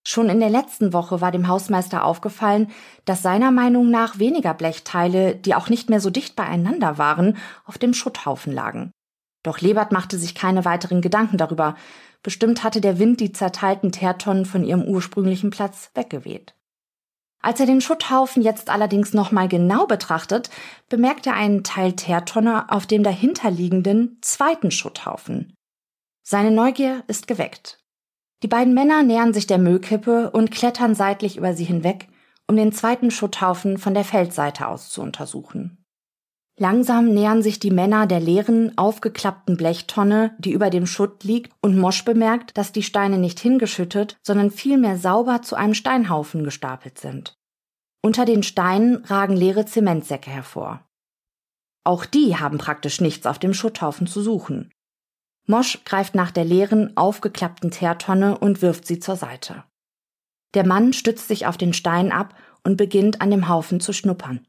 Schon in der letzten Woche war dem Hausmeister aufgefallen, dass seiner Meinung nach weniger Blechteile, die auch nicht mehr so dicht beieinander waren, auf dem Schutthaufen lagen. Doch Lebert machte sich keine weiteren Gedanken darüber. Bestimmt hatte der Wind die zerteilten Teertonnen von ihrem ursprünglichen Platz weggeweht. Als er den Schutthaufen jetzt allerdings nochmal genau betrachtet, bemerkt er einen Teil Teertonne auf dem dahinterliegenden zweiten Schutthaufen. Seine Neugier ist geweckt die beiden Männer nähern sich der Müllkippe und klettern seitlich über sie hinweg, um den zweiten Schutthaufen von der Feldseite aus zu untersuchen. Langsam nähern sich die Männer der leeren, aufgeklappten Blechtonne, die über dem Schutt liegt, und Mosch bemerkt, dass die Steine nicht hingeschüttet, sondern vielmehr sauber zu einem Steinhaufen gestapelt sind. Unter den Steinen ragen leere Zementsäcke hervor. Auch die haben praktisch nichts auf dem Schutthaufen zu suchen. Mosch greift nach der leeren, aufgeklappten Teertonne und wirft sie zur Seite. Der Mann stützt sich auf den Stein ab und beginnt an dem Haufen zu schnuppern.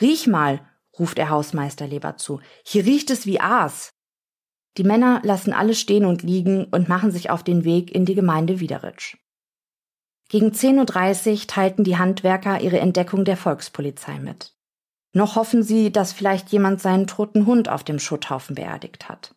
Riech mal, ruft der Hausmeister Leber zu. Hier riecht es wie Aas. Die Männer lassen alles stehen und liegen und machen sich auf den Weg in die Gemeinde Wiederitsch. Gegen 10.30 Uhr teilten die Handwerker ihre Entdeckung der Volkspolizei mit. Noch hoffen sie, dass vielleicht jemand seinen toten Hund auf dem Schutthaufen beerdigt hat.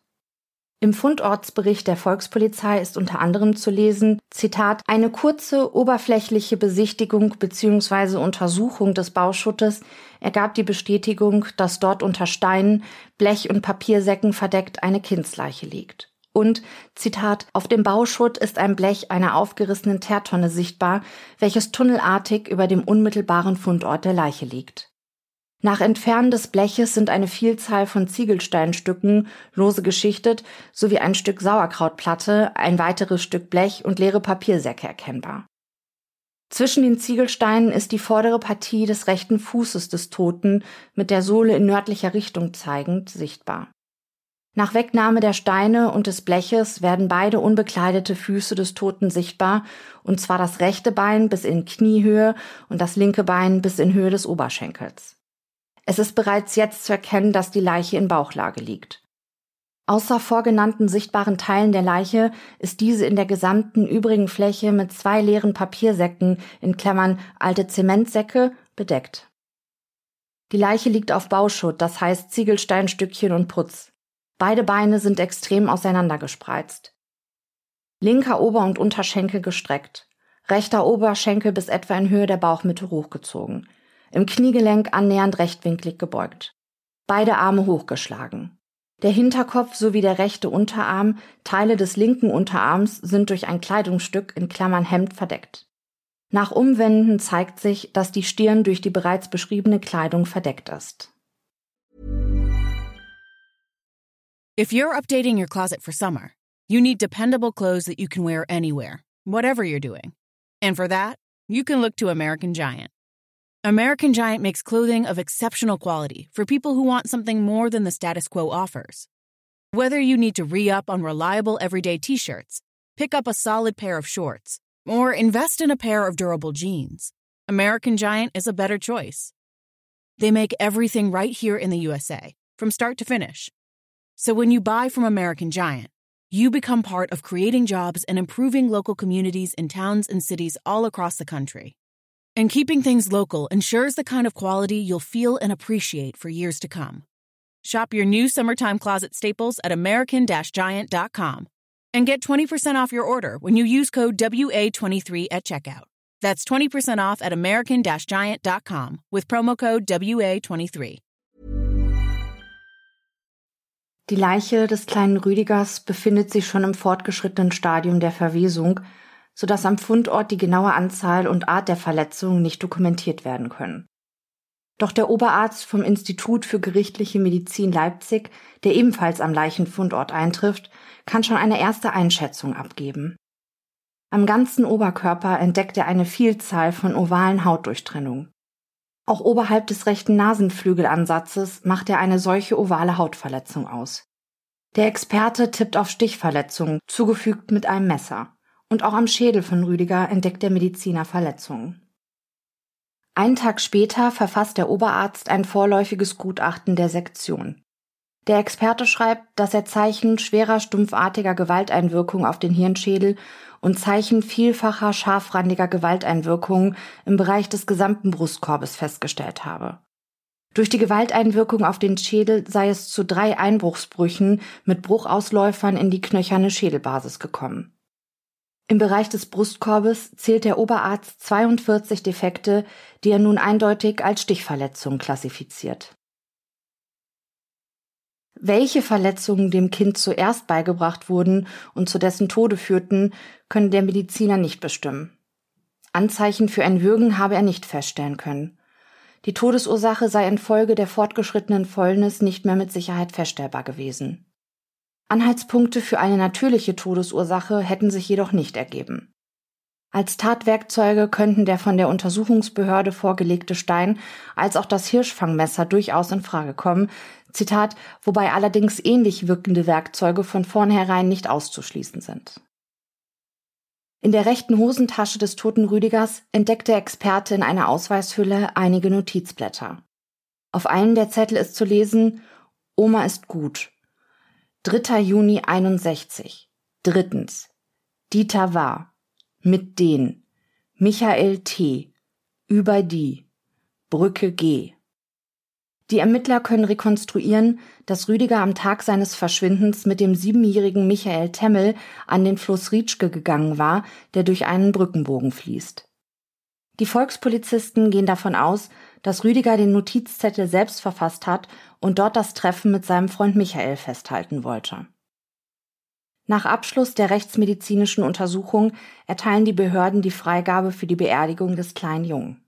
Im Fundortsbericht der Volkspolizei ist unter anderem zu lesen, Zitat, eine kurze oberflächliche Besichtigung bzw. Untersuchung des Bauschuttes ergab die Bestätigung, dass dort unter Steinen, Blech- und Papiersäcken verdeckt eine Kindsleiche liegt. Und, Zitat, auf dem Bauschutt ist ein Blech einer aufgerissenen Teertonne sichtbar, welches tunnelartig über dem unmittelbaren Fundort der Leiche liegt. Nach Entfernen des Bleches sind eine Vielzahl von Ziegelsteinstücken lose geschichtet sowie ein Stück Sauerkrautplatte, ein weiteres Stück Blech und leere Papiersäcke erkennbar. Zwischen den Ziegelsteinen ist die vordere Partie des rechten Fußes des Toten mit der Sohle in nördlicher Richtung zeigend sichtbar. Nach Wegnahme der Steine und des Bleches werden beide unbekleidete Füße des Toten sichtbar, und zwar das rechte Bein bis in Kniehöhe und das linke Bein bis in Höhe des Oberschenkels. Es ist bereits jetzt zu erkennen, dass die Leiche in Bauchlage liegt. Außer vorgenannten sichtbaren Teilen der Leiche ist diese in der gesamten übrigen Fläche mit zwei leeren Papiersäcken in Klammern alte Zementsäcke bedeckt. Die Leiche liegt auf Bauschutt, das heißt Ziegelsteinstückchen und Putz. Beide Beine sind extrem auseinandergespreizt. Linker Ober- und Unterschenkel gestreckt, rechter Oberschenkel bis etwa in Höhe der Bauchmitte hochgezogen, im Kniegelenk annähernd rechtwinklig gebeugt. Beide Arme hochgeschlagen. Der Hinterkopf sowie der rechte Unterarm, Teile des linken Unterarms sind durch ein Kleidungsstück in Klammern Hemd verdeckt. Nach Umwenden zeigt sich, dass die Stirn durch die bereits beschriebene Kleidung verdeckt ist. If you're updating your closet for summer, you need dependable clothes that you can wear anywhere, whatever you're doing. And for that, you can look to American Giant. American Giant makes clothing of exceptional quality for people who want something more than the status quo offers. Whether you need to re up on reliable everyday t shirts, pick up a solid pair of shorts, or invest in a pair of durable jeans, American Giant is a better choice. They make everything right here in the USA, from start to finish so when you buy from American Giant, you become part of creating jobs and improving local communities in towns and cities all across the country. And keeping things local ensures the kind of quality you'll feel and appreciate for years to come. Shop your new summertime closet staples at American-Giant.com and get 20% off your order when you use code WA23 at checkout. That's 20% off at American-Giant.com with promo code WA23. Die Leiche des kleinen Rüdigers befindet sich schon im fortgeschrittenen Stadium der Verwesung, sodass am Fundort die genaue Anzahl und Art der Verletzungen nicht dokumentiert werden können. Doch der Oberarzt vom Institut für gerichtliche Medizin Leipzig, der ebenfalls am Leichenfundort eintrifft, kann schon eine erste Einschätzung abgeben. Am ganzen Oberkörper entdeckt er eine Vielzahl von ovalen Hautdurchtrennungen. Auch oberhalb des rechten Nasenflügelansatzes macht er eine solche ovale Hautverletzung aus. Der Experte tippt auf Stichverletzungen, zugefügt mit einem Messer. Und auch am Schädel von Rüdiger entdeckt der Mediziner Verletzungen. Einen Tag später verfasst der Oberarzt ein vorläufiges Gutachten der Sektion. Der Experte schreibt, dass er Zeichen schwerer stumpfartiger Gewalteinwirkung auf den Hirnschädel und Zeichen vielfacher scharfrandiger Gewalteinwirkungen im Bereich des gesamten Brustkorbes festgestellt habe. Durch die Gewalteinwirkung auf den Schädel sei es zu drei Einbruchsbrüchen mit Bruchausläufern in die knöcherne Schädelbasis gekommen. Im Bereich des Brustkorbes zählt der Oberarzt 42 Defekte, die er nun eindeutig als Stichverletzung klassifiziert. Welche Verletzungen dem Kind zuerst beigebracht wurden und zu dessen Tode führten, können der Mediziner nicht bestimmen. Anzeichen für ein Würgen habe er nicht feststellen können. Die Todesursache sei infolge der fortgeschrittenen Fäulnis nicht mehr mit Sicherheit feststellbar gewesen. Anhaltspunkte für eine natürliche Todesursache hätten sich jedoch nicht ergeben. Als Tatwerkzeuge könnten der von der Untersuchungsbehörde vorgelegte Stein als auch das Hirschfangmesser durchaus in Frage kommen, Zitat, wobei allerdings ähnlich wirkende Werkzeuge von vornherein nicht auszuschließen sind. In der rechten Hosentasche des toten Rüdigers entdeckt der Experte in einer Ausweishülle einige Notizblätter. Auf einem der Zettel ist zu lesen, Oma ist gut. 3. Juni 61. Drittens. Dieter war. Mit den. Michael T. Über die. Brücke G. Die Ermittler können rekonstruieren, dass Rüdiger am Tag seines Verschwindens mit dem siebenjährigen Michael Temmel an den Fluss Rietschke gegangen war, der durch einen Brückenbogen fließt. Die Volkspolizisten gehen davon aus, dass Rüdiger den Notizzettel selbst verfasst hat und dort das Treffen mit seinem Freund Michael festhalten wollte. Nach Abschluss der rechtsmedizinischen Untersuchung erteilen die Behörden die Freigabe für die Beerdigung des kleinen Jungen.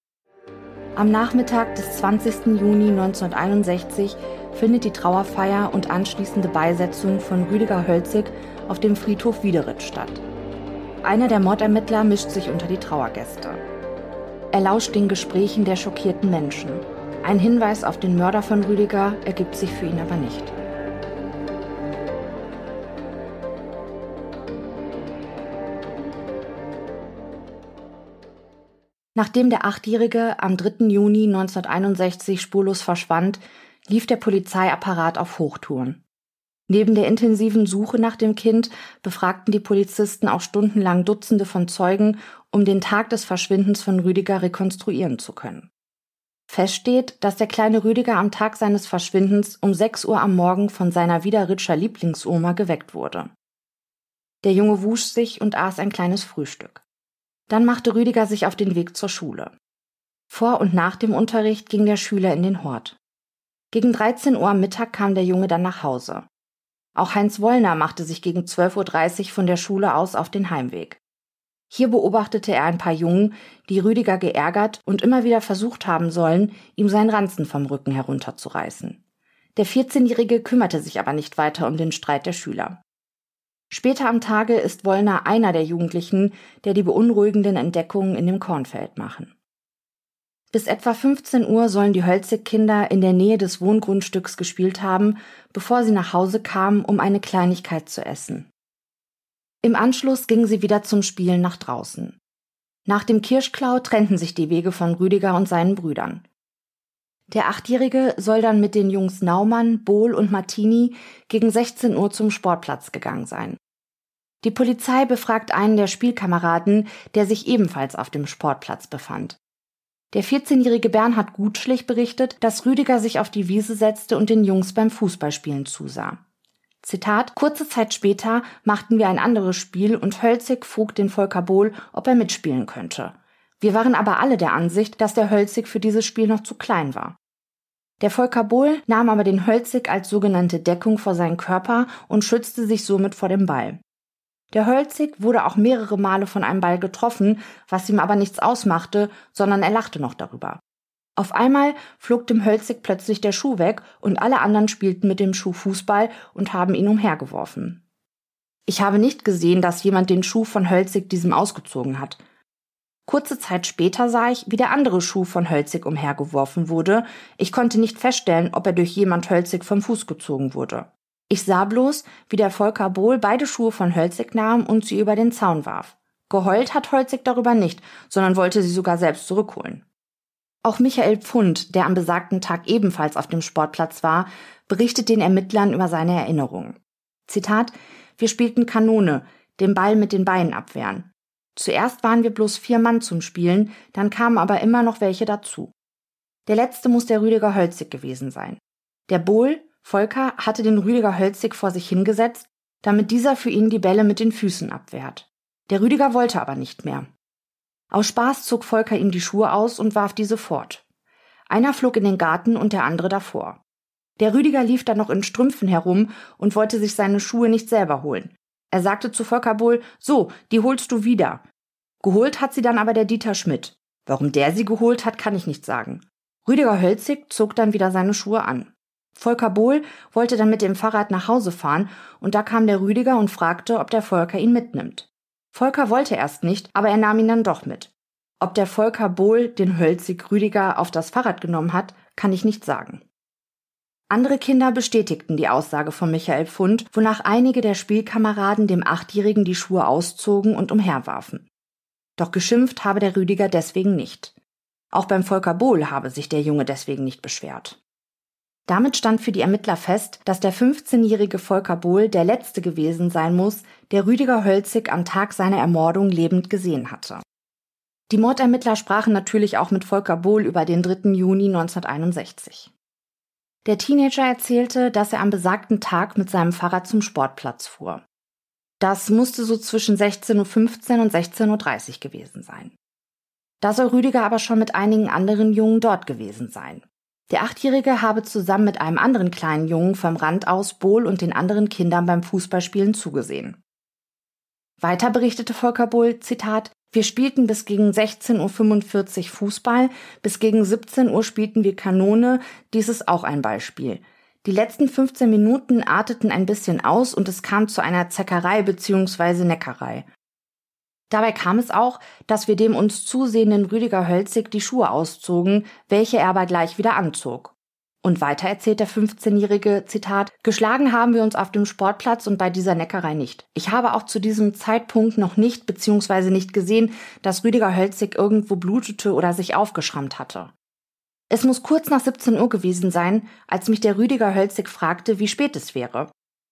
Am Nachmittag des 20. Juni 1961 findet die Trauerfeier und anschließende Beisetzung von Rüdiger Hölzig auf dem Friedhof Wiederitz statt. Einer der Mordermittler mischt sich unter die Trauergäste. Er lauscht den Gesprächen der schockierten Menschen. Ein Hinweis auf den Mörder von Rüdiger ergibt sich für ihn aber nicht. Nachdem der Achtjährige am 3. Juni 1961 spurlos verschwand, lief der Polizeiapparat auf Hochtouren. Neben der intensiven Suche nach dem Kind befragten die Polizisten auch stundenlang Dutzende von Zeugen um den Tag des Verschwindens von Rüdiger rekonstruieren zu können. Fest steht, dass der kleine Rüdiger am Tag seines Verschwindens um 6 Uhr am Morgen von seiner Wiederritscher Lieblingsoma geweckt wurde. Der Junge wusch sich und aß ein kleines Frühstück. Dann machte Rüdiger sich auf den Weg zur Schule. Vor und nach dem Unterricht ging der Schüler in den Hort. Gegen 13 Uhr am Mittag kam der Junge dann nach Hause. Auch Heinz Wollner machte sich gegen 12.30 Uhr von der Schule aus auf den Heimweg. Hier beobachtete er ein paar Jungen, die Rüdiger geärgert und immer wieder versucht haben sollen, ihm seinen Ranzen vom Rücken herunterzureißen. Der 14-Jährige kümmerte sich aber nicht weiter um den Streit der Schüler. Später am Tage ist Wollner einer der Jugendlichen, der die beunruhigenden Entdeckungen in dem Kornfeld machen. Bis etwa 15 Uhr sollen die Hölzig-Kinder in der Nähe des Wohngrundstücks gespielt haben, bevor sie nach Hause kamen, um eine Kleinigkeit zu essen. Im Anschluss gingen sie wieder zum Spielen nach draußen. Nach dem Kirschklau trennten sich die Wege von Rüdiger und seinen Brüdern. Der Achtjährige soll dann mit den Jungs Naumann, Bohl und Martini gegen 16 Uhr zum Sportplatz gegangen sein. Die Polizei befragt einen der Spielkameraden, der sich ebenfalls auf dem Sportplatz befand. Der 14-jährige Bernhard Gutschlich berichtet, dass Rüdiger sich auf die Wiese setzte und den Jungs beim Fußballspielen zusah. Zitat, kurze Zeit später machten wir ein anderes Spiel und Hölzig frug den Volker Bohl, ob er mitspielen könnte. Wir waren aber alle der Ansicht, dass der Hölzig für dieses Spiel noch zu klein war. Der Volker Bohl nahm aber den Hölzig als sogenannte Deckung vor seinen Körper und schützte sich somit vor dem Ball. Der Hölzig wurde auch mehrere Male von einem Ball getroffen, was ihm aber nichts ausmachte, sondern er lachte noch darüber. Auf einmal flog dem Hölzig plötzlich der Schuh weg und alle anderen spielten mit dem Schuh Fußball und haben ihn umhergeworfen. Ich habe nicht gesehen, dass jemand den Schuh von Hölzig diesem ausgezogen hat. Kurze Zeit später sah ich, wie der andere Schuh von Hölzig umhergeworfen wurde. Ich konnte nicht feststellen, ob er durch jemand Hölzig vom Fuß gezogen wurde. Ich sah bloß, wie der Volker Bohl beide Schuhe von Hölzig nahm und sie über den Zaun warf. Geheult hat Holzig darüber nicht, sondern wollte sie sogar selbst zurückholen. Auch Michael Pfund, der am besagten Tag ebenfalls auf dem Sportplatz war, berichtet den Ermittlern über seine Erinnerungen. Zitat, wir spielten Kanone, den Ball mit den Beinen abwehren. Zuerst waren wir bloß vier Mann zum Spielen, dann kamen aber immer noch welche dazu. Der letzte muss der Rüdiger Hölzig gewesen sein. Der Bohl, Volker, hatte den Rüdiger Hölzig vor sich hingesetzt, damit dieser für ihn die Bälle mit den Füßen abwehrt. Der Rüdiger wollte aber nicht mehr. Aus Spaß zog Volker ihm die Schuhe aus und warf diese fort. Einer flog in den Garten und der andere davor. Der Rüdiger lief dann noch in Strümpfen herum und wollte sich seine Schuhe nicht selber holen. Er sagte zu Volker Bohl, so, die holst du wieder. Geholt hat sie dann aber der Dieter Schmidt. Warum der sie geholt hat, kann ich nicht sagen. Rüdiger Hölzig zog dann wieder seine Schuhe an. Volker Bohl wollte dann mit dem Fahrrad nach Hause fahren und da kam der Rüdiger und fragte, ob der Volker ihn mitnimmt. Volker wollte erst nicht, aber er nahm ihn dann doch mit. Ob der Volker Bohl den Hölzig Rüdiger auf das Fahrrad genommen hat, kann ich nicht sagen. Andere Kinder bestätigten die Aussage von Michael Pfund, wonach einige der Spielkameraden dem Achtjährigen die Schuhe auszogen und umherwarfen. Doch geschimpft habe der Rüdiger deswegen nicht. Auch beim Volker Bohl habe sich der Junge deswegen nicht beschwert. Damit stand für die Ermittler fest, dass der 15-jährige Volker Bohl der letzte gewesen sein muss, der Rüdiger Hölzig am Tag seiner Ermordung lebend gesehen hatte. Die Mordermittler sprachen natürlich auch mit Volker Bohl über den 3. Juni 1961. Der Teenager erzählte, dass er am besagten Tag mit seinem Fahrrad zum Sportplatz fuhr. Das musste so zwischen 16.15 Uhr und 16.30 Uhr gewesen sein. Da soll Rüdiger aber schon mit einigen anderen Jungen dort gewesen sein. Der Achtjährige habe zusammen mit einem anderen kleinen Jungen vom Rand aus Bohl und den anderen Kindern beim Fußballspielen zugesehen. Weiter berichtete Volker Bohl, Zitat, wir spielten bis gegen 16.45 Uhr Fußball, bis gegen 17 Uhr spielten wir Kanone, dies ist auch ein Beispiel. Die letzten 15 Minuten arteten ein bisschen aus und es kam zu einer Zeckerei bzw. Neckerei. Dabei kam es auch, dass wir dem uns zusehenden Rüdiger Hölzig die Schuhe auszogen, welche er aber gleich wieder anzog. Und weiter erzählt der 15-jährige, Zitat, geschlagen haben wir uns auf dem Sportplatz und bei dieser Neckerei nicht. Ich habe auch zu diesem Zeitpunkt noch nicht bzw. nicht gesehen, dass Rüdiger Hölzig irgendwo blutete oder sich aufgeschrammt hatte. Es muss kurz nach 17 Uhr gewesen sein, als mich der Rüdiger Hölzig fragte, wie spät es wäre.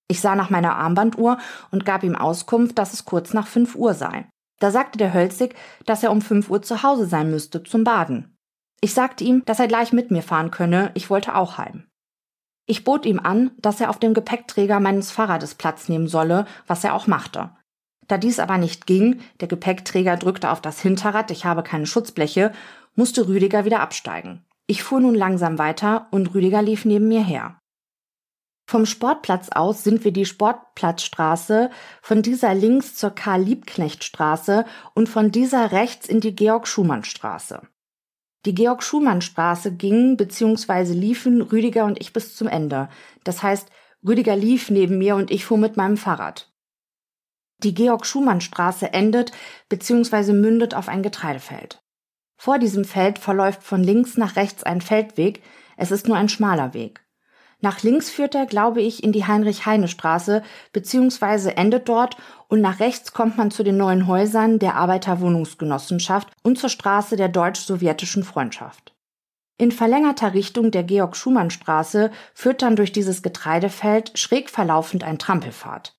Ich sah nach meiner Armbanduhr und gab ihm Auskunft, dass es kurz nach 5 Uhr sei. Da sagte der Hölzig, dass er um 5 Uhr zu Hause sein müsste zum Baden. Ich sagte ihm, dass er gleich mit mir fahren könne, ich wollte auch heim. Ich bot ihm an, dass er auf dem Gepäckträger meines Fahrrades Platz nehmen solle, was er auch machte. Da dies aber nicht ging, der Gepäckträger drückte auf das Hinterrad, ich habe keine Schutzbleche, musste Rüdiger wieder absteigen. Ich fuhr nun langsam weiter und Rüdiger lief neben mir her. Vom Sportplatz aus sind wir die Sportplatzstraße, von dieser links zur Karl-Liebknecht-Straße und von dieser rechts in die Georg-Schumann-Straße. Die Georg-Schumann-Straße ging bzw. liefen Rüdiger und ich bis zum Ende. Das heißt, Rüdiger lief neben mir und ich fuhr mit meinem Fahrrad. Die Georg-Schumann-Straße endet bzw. mündet auf ein Getreidefeld. Vor diesem Feld verläuft von links nach rechts ein Feldweg, es ist nur ein schmaler Weg. Nach links führt er, glaube ich, in die Heinrich-Heine-Straße, beziehungsweise endet dort und nach rechts kommt man zu den neuen Häusern der Arbeiterwohnungsgenossenschaft und zur Straße der deutsch-sowjetischen Freundschaft. In verlängerter Richtung der Georg-Schumann-Straße führt dann durch dieses Getreidefeld schräg verlaufend ein Trampelpfad.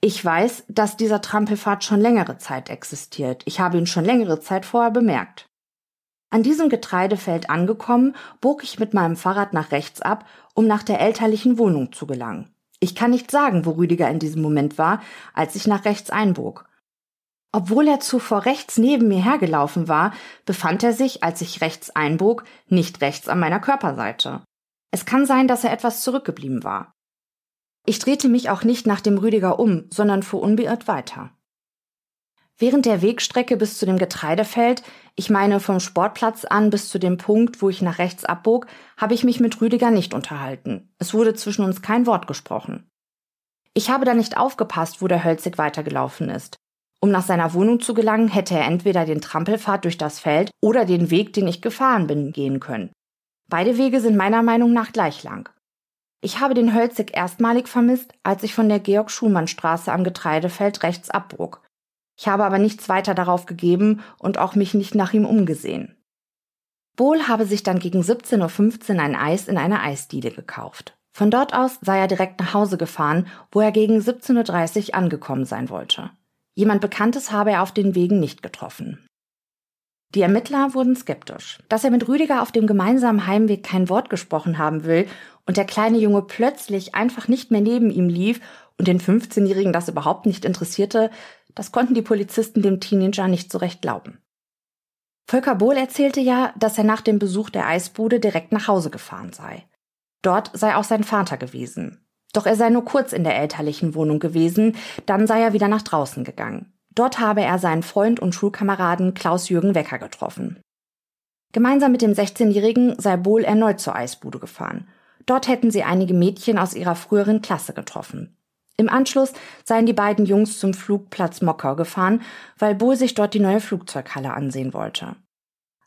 Ich weiß, dass dieser Trampelpfad schon längere Zeit existiert. Ich habe ihn schon längere Zeit vorher bemerkt. An diesem Getreidefeld angekommen, bog ich mit meinem Fahrrad nach rechts ab, um nach der elterlichen Wohnung zu gelangen. Ich kann nicht sagen, wo Rüdiger in diesem Moment war, als ich nach rechts einbog. Obwohl er zuvor rechts neben mir hergelaufen war, befand er sich, als ich rechts einbog, nicht rechts an meiner Körperseite. Es kann sein, dass er etwas zurückgeblieben war. Ich drehte mich auch nicht nach dem Rüdiger um, sondern fuhr unbeirrt weiter. Während der Wegstrecke bis zu dem Getreidefeld, ich meine vom Sportplatz an bis zu dem Punkt, wo ich nach rechts abbog, habe ich mich mit Rüdiger nicht unterhalten. Es wurde zwischen uns kein Wort gesprochen. Ich habe da nicht aufgepasst, wo der Hölzig weitergelaufen ist. Um nach seiner Wohnung zu gelangen, hätte er entweder den Trampelpfad durch das Feld oder den Weg, den ich gefahren bin, gehen können. Beide Wege sind meiner Meinung nach gleich lang. Ich habe den Hölzig erstmalig vermisst, als ich von der Georg-Schumann-Straße am Getreidefeld rechts abbog. Ich habe aber nichts weiter darauf gegeben und auch mich nicht nach ihm umgesehen. Bohl habe sich dann gegen 17.15 Uhr ein Eis in einer Eisdiele gekauft. Von dort aus sei er direkt nach Hause gefahren, wo er gegen 17.30 Uhr angekommen sein wollte. Jemand Bekanntes habe er auf den Wegen nicht getroffen. Die Ermittler wurden skeptisch. Dass er mit Rüdiger auf dem gemeinsamen Heimweg kein Wort gesprochen haben will und der kleine Junge plötzlich einfach nicht mehr neben ihm lief und den 15-Jährigen das überhaupt nicht interessierte, das konnten die Polizisten dem Teenager nicht so recht glauben. Volker Bohl erzählte ja, dass er nach dem Besuch der Eisbude direkt nach Hause gefahren sei. Dort sei auch sein Vater gewesen. Doch er sei nur kurz in der elterlichen Wohnung gewesen, dann sei er wieder nach draußen gegangen. Dort habe er seinen Freund und Schulkameraden Klaus-Jürgen Wecker getroffen. Gemeinsam mit dem 16-Jährigen sei Bohl erneut zur Eisbude gefahren. Dort hätten sie einige Mädchen aus ihrer früheren Klasse getroffen. Im Anschluss seien die beiden Jungs zum Flugplatz Mockau gefahren, weil Bohl sich dort die neue Flugzeughalle ansehen wollte.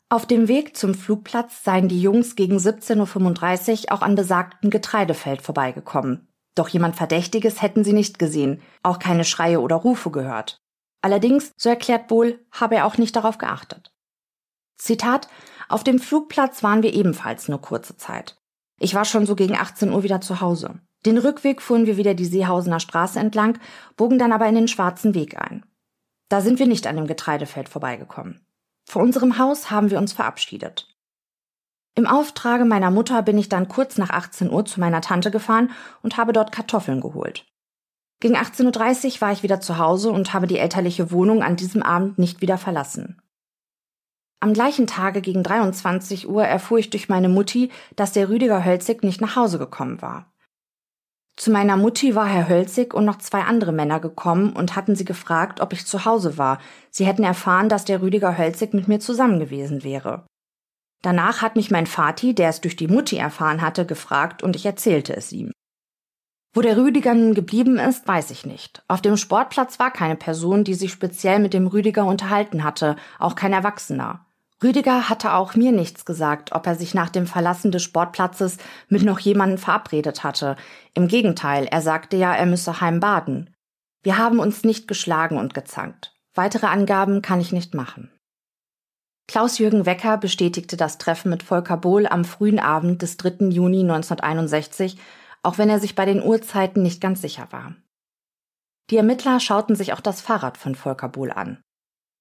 Auf dem Weg zum Flugplatz seien die Jungs gegen 17.35 Uhr auch an besagten Getreidefeld vorbeigekommen. Doch jemand Verdächtiges hätten sie nicht gesehen, auch keine Schreie oder Rufe gehört. Allerdings, so erklärt Bohl, habe er auch nicht darauf geachtet. Zitat, auf dem Flugplatz waren wir ebenfalls nur kurze Zeit. Ich war schon so gegen 18 Uhr wieder zu Hause. Den Rückweg fuhren wir wieder die Seehausener Straße entlang, bogen dann aber in den schwarzen Weg ein. Da sind wir nicht an dem Getreidefeld vorbeigekommen. Vor unserem Haus haben wir uns verabschiedet. Im Auftrage meiner Mutter bin ich dann kurz nach 18 Uhr zu meiner Tante gefahren und habe dort Kartoffeln geholt. Gegen 18.30 Uhr war ich wieder zu Hause und habe die elterliche Wohnung an diesem Abend nicht wieder verlassen. Am gleichen Tage gegen 23 Uhr erfuhr ich durch meine Mutti, dass der Rüdiger Hölzig nicht nach Hause gekommen war. Zu meiner Mutti war Herr Hölzig und noch zwei andere Männer gekommen und hatten sie gefragt, ob ich zu Hause war. Sie hätten erfahren, dass der Rüdiger Hölzig mit mir zusammen gewesen wäre. Danach hat mich mein Vati, der es durch die Mutti erfahren hatte, gefragt und ich erzählte es ihm. Wo der Rüdiger nun geblieben ist, weiß ich nicht. Auf dem Sportplatz war keine Person, die sich speziell mit dem Rüdiger unterhalten hatte, auch kein Erwachsener. Rüdiger hatte auch mir nichts gesagt, ob er sich nach dem Verlassen des Sportplatzes mit noch jemandem verabredet hatte. Im Gegenteil, er sagte ja, er müsse heim baden. Wir haben uns nicht geschlagen und gezankt. Weitere Angaben kann ich nicht machen. Klaus-Jürgen Wecker bestätigte das Treffen mit Volker Bohl am frühen Abend des 3. Juni 1961, auch wenn er sich bei den Uhrzeiten nicht ganz sicher war. Die Ermittler schauten sich auch das Fahrrad von Volker Bohl an.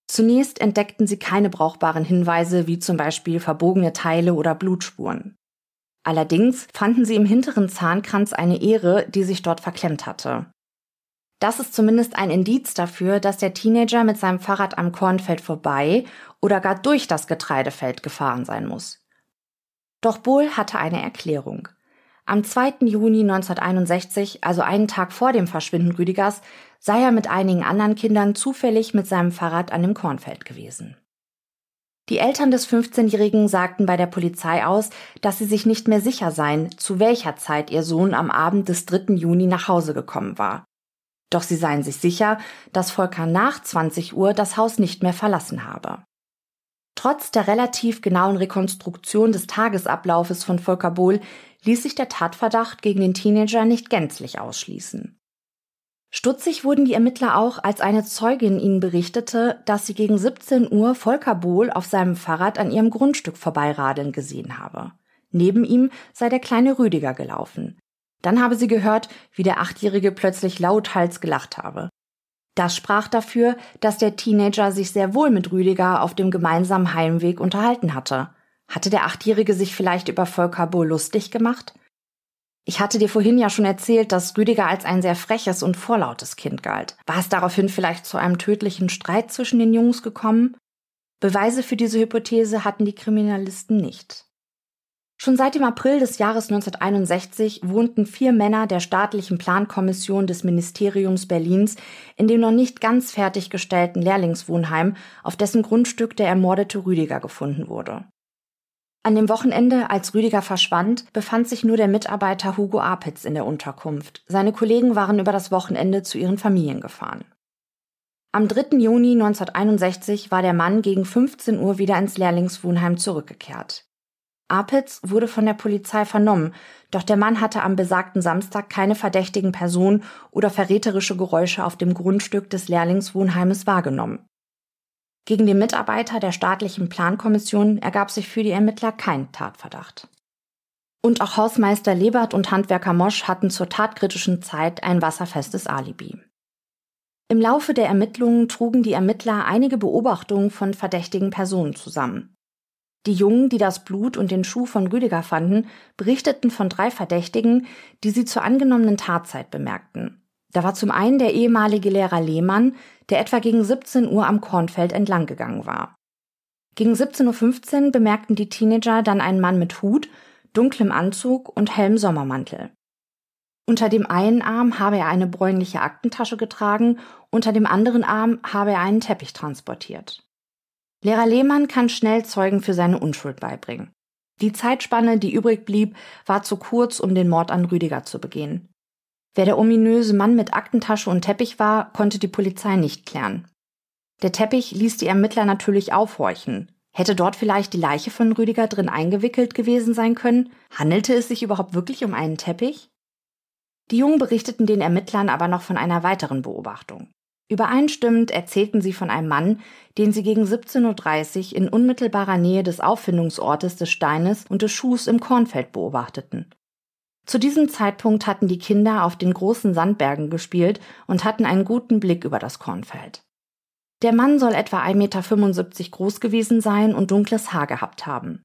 Zunächst entdeckten sie keine brauchbaren Hinweise wie zum Beispiel verbogene Teile oder Blutspuren. Allerdings fanden sie im hinteren Zahnkranz eine Ehre, die sich dort verklemmt hatte. Das ist zumindest ein Indiz dafür, dass der Teenager mit seinem Fahrrad am Kornfeld vorbei oder gar durch das Getreidefeld gefahren sein muss. Doch Bohl hatte eine Erklärung. Am 2. Juni 1961, also einen Tag vor dem Verschwinden Rüdigers, sei er mit einigen anderen Kindern zufällig mit seinem Fahrrad an dem Kornfeld gewesen. Die Eltern des 15-Jährigen sagten bei der Polizei aus, dass sie sich nicht mehr sicher seien, zu welcher Zeit ihr Sohn am Abend des 3. Juni nach Hause gekommen war. Doch sie seien sich sicher, dass Volker nach 20 Uhr das Haus nicht mehr verlassen habe. Trotz der relativ genauen Rekonstruktion des Tagesablaufes von Volker Bohl ließ sich der Tatverdacht gegen den Teenager nicht gänzlich ausschließen. Stutzig wurden die Ermittler auch, als eine Zeugin ihnen berichtete, dass sie gegen 17 Uhr Volker Bohl auf seinem Fahrrad an ihrem Grundstück vorbeiradeln gesehen habe. Neben ihm sei der kleine Rüdiger gelaufen. Dann habe sie gehört, wie der Achtjährige plötzlich lauthals gelacht habe. Das sprach dafür, dass der Teenager sich sehr wohl mit Rüdiger auf dem gemeinsamen Heimweg unterhalten hatte. Hatte der Achtjährige sich vielleicht über Volker Bohl lustig gemacht? Ich hatte dir vorhin ja schon erzählt, dass Rüdiger als ein sehr freches und vorlautes Kind galt. War es daraufhin vielleicht zu einem tödlichen Streit zwischen den Jungs gekommen? Beweise für diese Hypothese hatten die Kriminalisten nicht. Schon seit dem April des Jahres 1961 wohnten vier Männer der staatlichen Plankommission des Ministeriums Berlins in dem noch nicht ganz fertiggestellten Lehrlingswohnheim, auf dessen Grundstück der ermordete Rüdiger gefunden wurde. An dem Wochenende, als Rüdiger verschwand, befand sich nur der Mitarbeiter Hugo Apitz in der Unterkunft. Seine Kollegen waren über das Wochenende zu ihren Familien gefahren. Am 3. Juni 1961 war der Mann gegen 15 Uhr wieder ins Lehrlingswohnheim zurückgekehrt. Apitz wurde von der Polizei vernommen, doch der Mann hatte am besagten Samstag keine verdächtigen Personen oder verräterische Geräusche auf dem Grundstück des Lehrlingswohnheimes wahrgenommen. Gegen den Mitarbeiter der staatlichen Plankommission ergab sich für die Ermittler kein Tatverdacht. Und auch Hausmeister Lebert und Handwerker Mosch hatten zur tatkritischen Zeit ein wasserfestes Alibi. Im Laufe der Ermittlungen trugen die Ermittler einige Beobachtungen von verdächtigen Personen zusammen. Die Jungen, die das Blut und den Schuh von Rüdiger fanden, berichteten von drei Verdächtigen, die sie zur angenommenen Tatzeit bemerkten. Da war zum einen der ehemalige Lehrer Lehmann, der etwa gegen 17 Uhr am Kornfeld entlang gegangen war. Gegen 17.15 Uhr bemerkten die Teenager dann einen Mann mit Hut, dunklem Anzug und hellem Sommermantel. Unter dem einen Arm habe er eine bräunliche Aktentasche getragen, unter dem anderen Arm habe er einen Teppich transportiert. Lehrer Lehmann kann schnell Zeugen für seine Unschuld beibringen. Die Zeitspanne, die übrig blieb, war zu kurz, um den Mord an Rüdiger zu begehen. Wer der ominöse Mann mit Aktentasche und Teppich war, konnte die Polizei nicht klären. Der Teppich ließ die Ermittler natürlich aufhorchen. Hätte dort vielleicht die Leiche von Rüdiger drin eingewickelt gewesen sein können? Handelte es sich überhaupt wirklich um einen Teppich? Die Jungen berichteten den Ermittlern aber noch von einer weiteren Beobachtung. Übereinstimmend erzählten sie von einem Mann, den sie gegen 17.30 Uhr in unmittelbarer Nähe des Auffindungsortes des Steines und des Schuhs im Kornfeld beobachteten. Zu diesem Zeitpunkt hatten die Kinder auf den großen Sandbergen gespielt und hatten einen guten Blick über das Kornfeld. Der Mann soll etwa 1,75 Meter groß gewesen sein und dunkles Haar gehabt haben.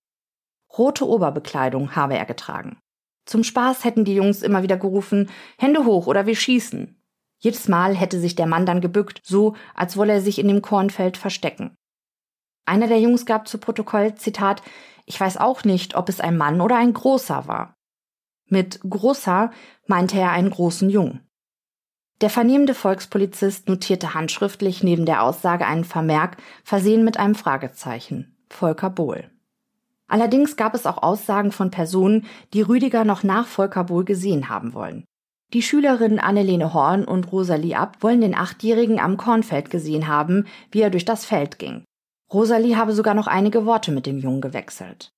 Rote Oberbekleidung habe er getragen. Zum Spaß hätten die Jungs immer wieder gerufen, Hände hoch oder wir schießen. Jedes Mal hätte sich der Mann dann gebückt, so als wolle er sich in dem Kornfeld verstecken. Einer der Jungs gab zu Protokoll, Zitat, ich weiß auch nicht, ob es ein Mann oder ein großer war. Mit großer meinte er einen großen Jungen. Der vernehmende Volkspolizist notierte handschriftlich neben der Aussage einen Vermerk, versehen mit einem Fragezeichen. Volker Bohl. Allerdings gab es auch Aussagen von Personen, die Rüdiger noch nach Volker Bohl gesehen haben wollen. Die Schülerinnen Annelene Horn und Rosalie Abt wollen den Achtjährigen am Kornfeld gesehen haben, wie er durch das Feld ging. Rosalie habe sogar noch einige Worte mit dem Jungen gewechselt.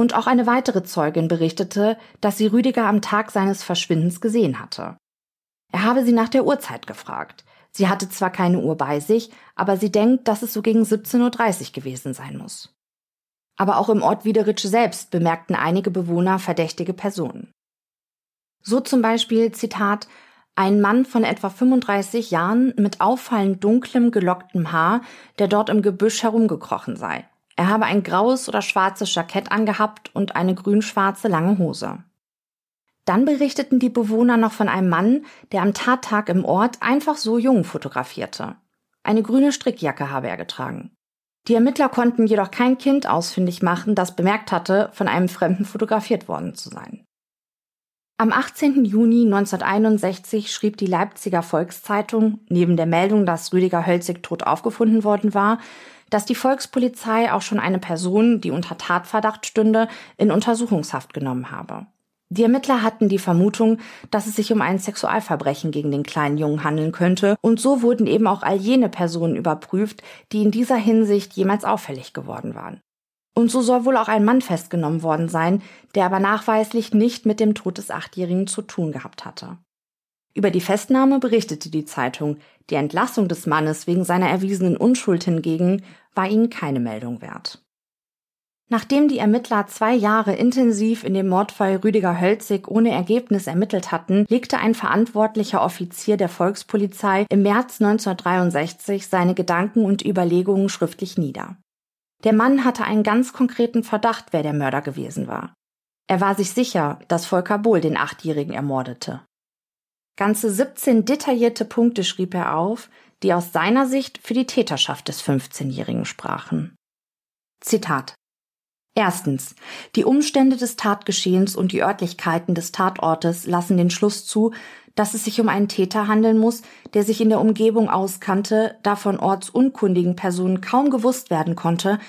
Und auch eine weitere Zeugin berichtete, dass sie Rüdiger am Tag seines Verschwindens gesehen hatte. Er habe sie nach der Uhrzeit gefragt. Sie hatte zwar keine Uhr bei sich, aber sie denkt, dass es so gegen 17.30 Uhr gewesen sein muss. Aber auch im Ort Wiederitsch selbst bemerkten einige Bewohner verdächtige Personen. So zum Beispiel, Zitat, ein Mann von etwa 35 Jahren mit auffallend dunklem, gelocktem Haar, der dort im Gebüsch herumgekrochen sei. Er habe ein graues oder schwarzes Jackett angehabt und eine grün-schwarze lange Hose. Dann berichteten die Bewohner noch von einem Mann, der am Tattag im Ort einfach so Jungen fotografierte. Eine grüne Strickjacke habe er getragen. Die Ermittler konnten jedoch kein Kind ausfindig machen, das bemerkt hatte, von einem Fremden fotografiert worden zu sein. Am 18. Juni 1961 schrieb die Leipziger Volkszeitung, neben der Meldung, dass Rüdiger Hölzig tot aufgefunden worden war, dass die Volkspolizei auch schon eine Person, die unter Tatverdacht stünde, in Untersuchungshaft genommen habe. Die Ermittler hatten die Vermutung, dass es sich um ein Sexualverbrechen gegen den kleinen Jungen handeln könnte, und so wurden eben auch all jene Personen überprüft, die in dieser Hinsicht jemals auffällig geworden waren. Und so soll wohl auch ein Mann festgenommen worden sein, der aber nachweislich nicht mit dem Tod des Achtjährigen zu tun gehabt hatte. Über die Festnahme berichtete die Zeitung, die Entlassung des Mannes wegen seiner erwiesenen Unschuld hingegen war ihnen keine Meldung wert. Nachdem die Ermittler zwei Jahre intensiv in dem Mordfall Rüdiger Hölzig ohne Ergebnis ermittelt hatten, legte ein verantwortlicher Offizier der Volkspolizei im März 1963 seine Gedanken und Überlegungen schriftlich nieder. Der Mann hatte einen ganz konkreten Verdacht, wer der Mörder gewesen war. Er war sich sicher, dass Volker Bohl den Achtjährigen ermordete. Ganze 17 detaillierte Punkte schrieb er auf, die aus seiner Sicht für die Täterschaft des 15-Jährigen sprachen. Zitat Erstens. Die Umstände des Tatgeschehens und die Örtlichkeiten des Tatortes lassen den Schluss zu, dass es sich um einen Täter handeln muss, der sich in der Umgebung auskannte, da von ortsunkundigen Personen kaum gewusst werden konnte,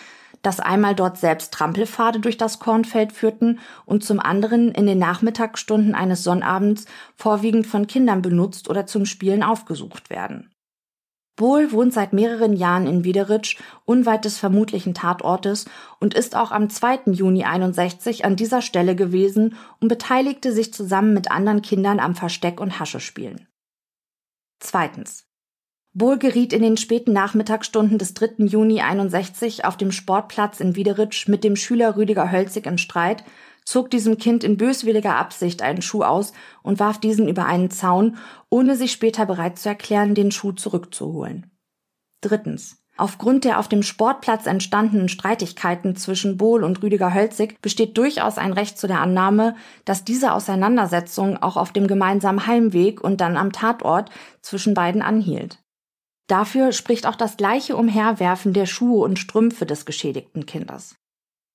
dass einmal dort selbst Trampelpfade durch das Kornfeld führten und zum anderen in den Nachmittagsstunden eines Sonnabends vorwiegend von Kindern benutzt oder zum Spielen aufgesucht werden. Bohl wohnt seit mehreren Jahren in Wiederitsch, unweit des vermutlichen Tatortes, und ist auch am 2. Juni 61 an dieser Stelle gewesen und beteiligte sich zusammen mit anderen Kindern am Versteck- und Haschespielen. Zweitens. Bohl geriet in den späten Nachmittagsstunden des 3. Juni 61 auf dem Sportplatz in Wiederitsch mit dem Schüler Rüdiger Hölzig in Streit zog diesem Kind in böswilliger Absicht einen Schuh aus und warf diesen über einen Zaun, ohne sich später bereit zu erklären, den Schuh zurückzuholen. Drittens. Aufgrund der auf dem Sportplatz entstandenen Streitigkeiten zwischen Bohl und Rüdiger Hölzig besteht durchaus ein Recht zu der Annahme, dass diese Auseinandersetzung auch auf dem gemeinsamen Heimweg und dann am Tatort zwischen beiden anhielt. Dafür spricht auch das gleiche Umherwerfen der Schuhe und Strümpfe des geschädigten Kindes.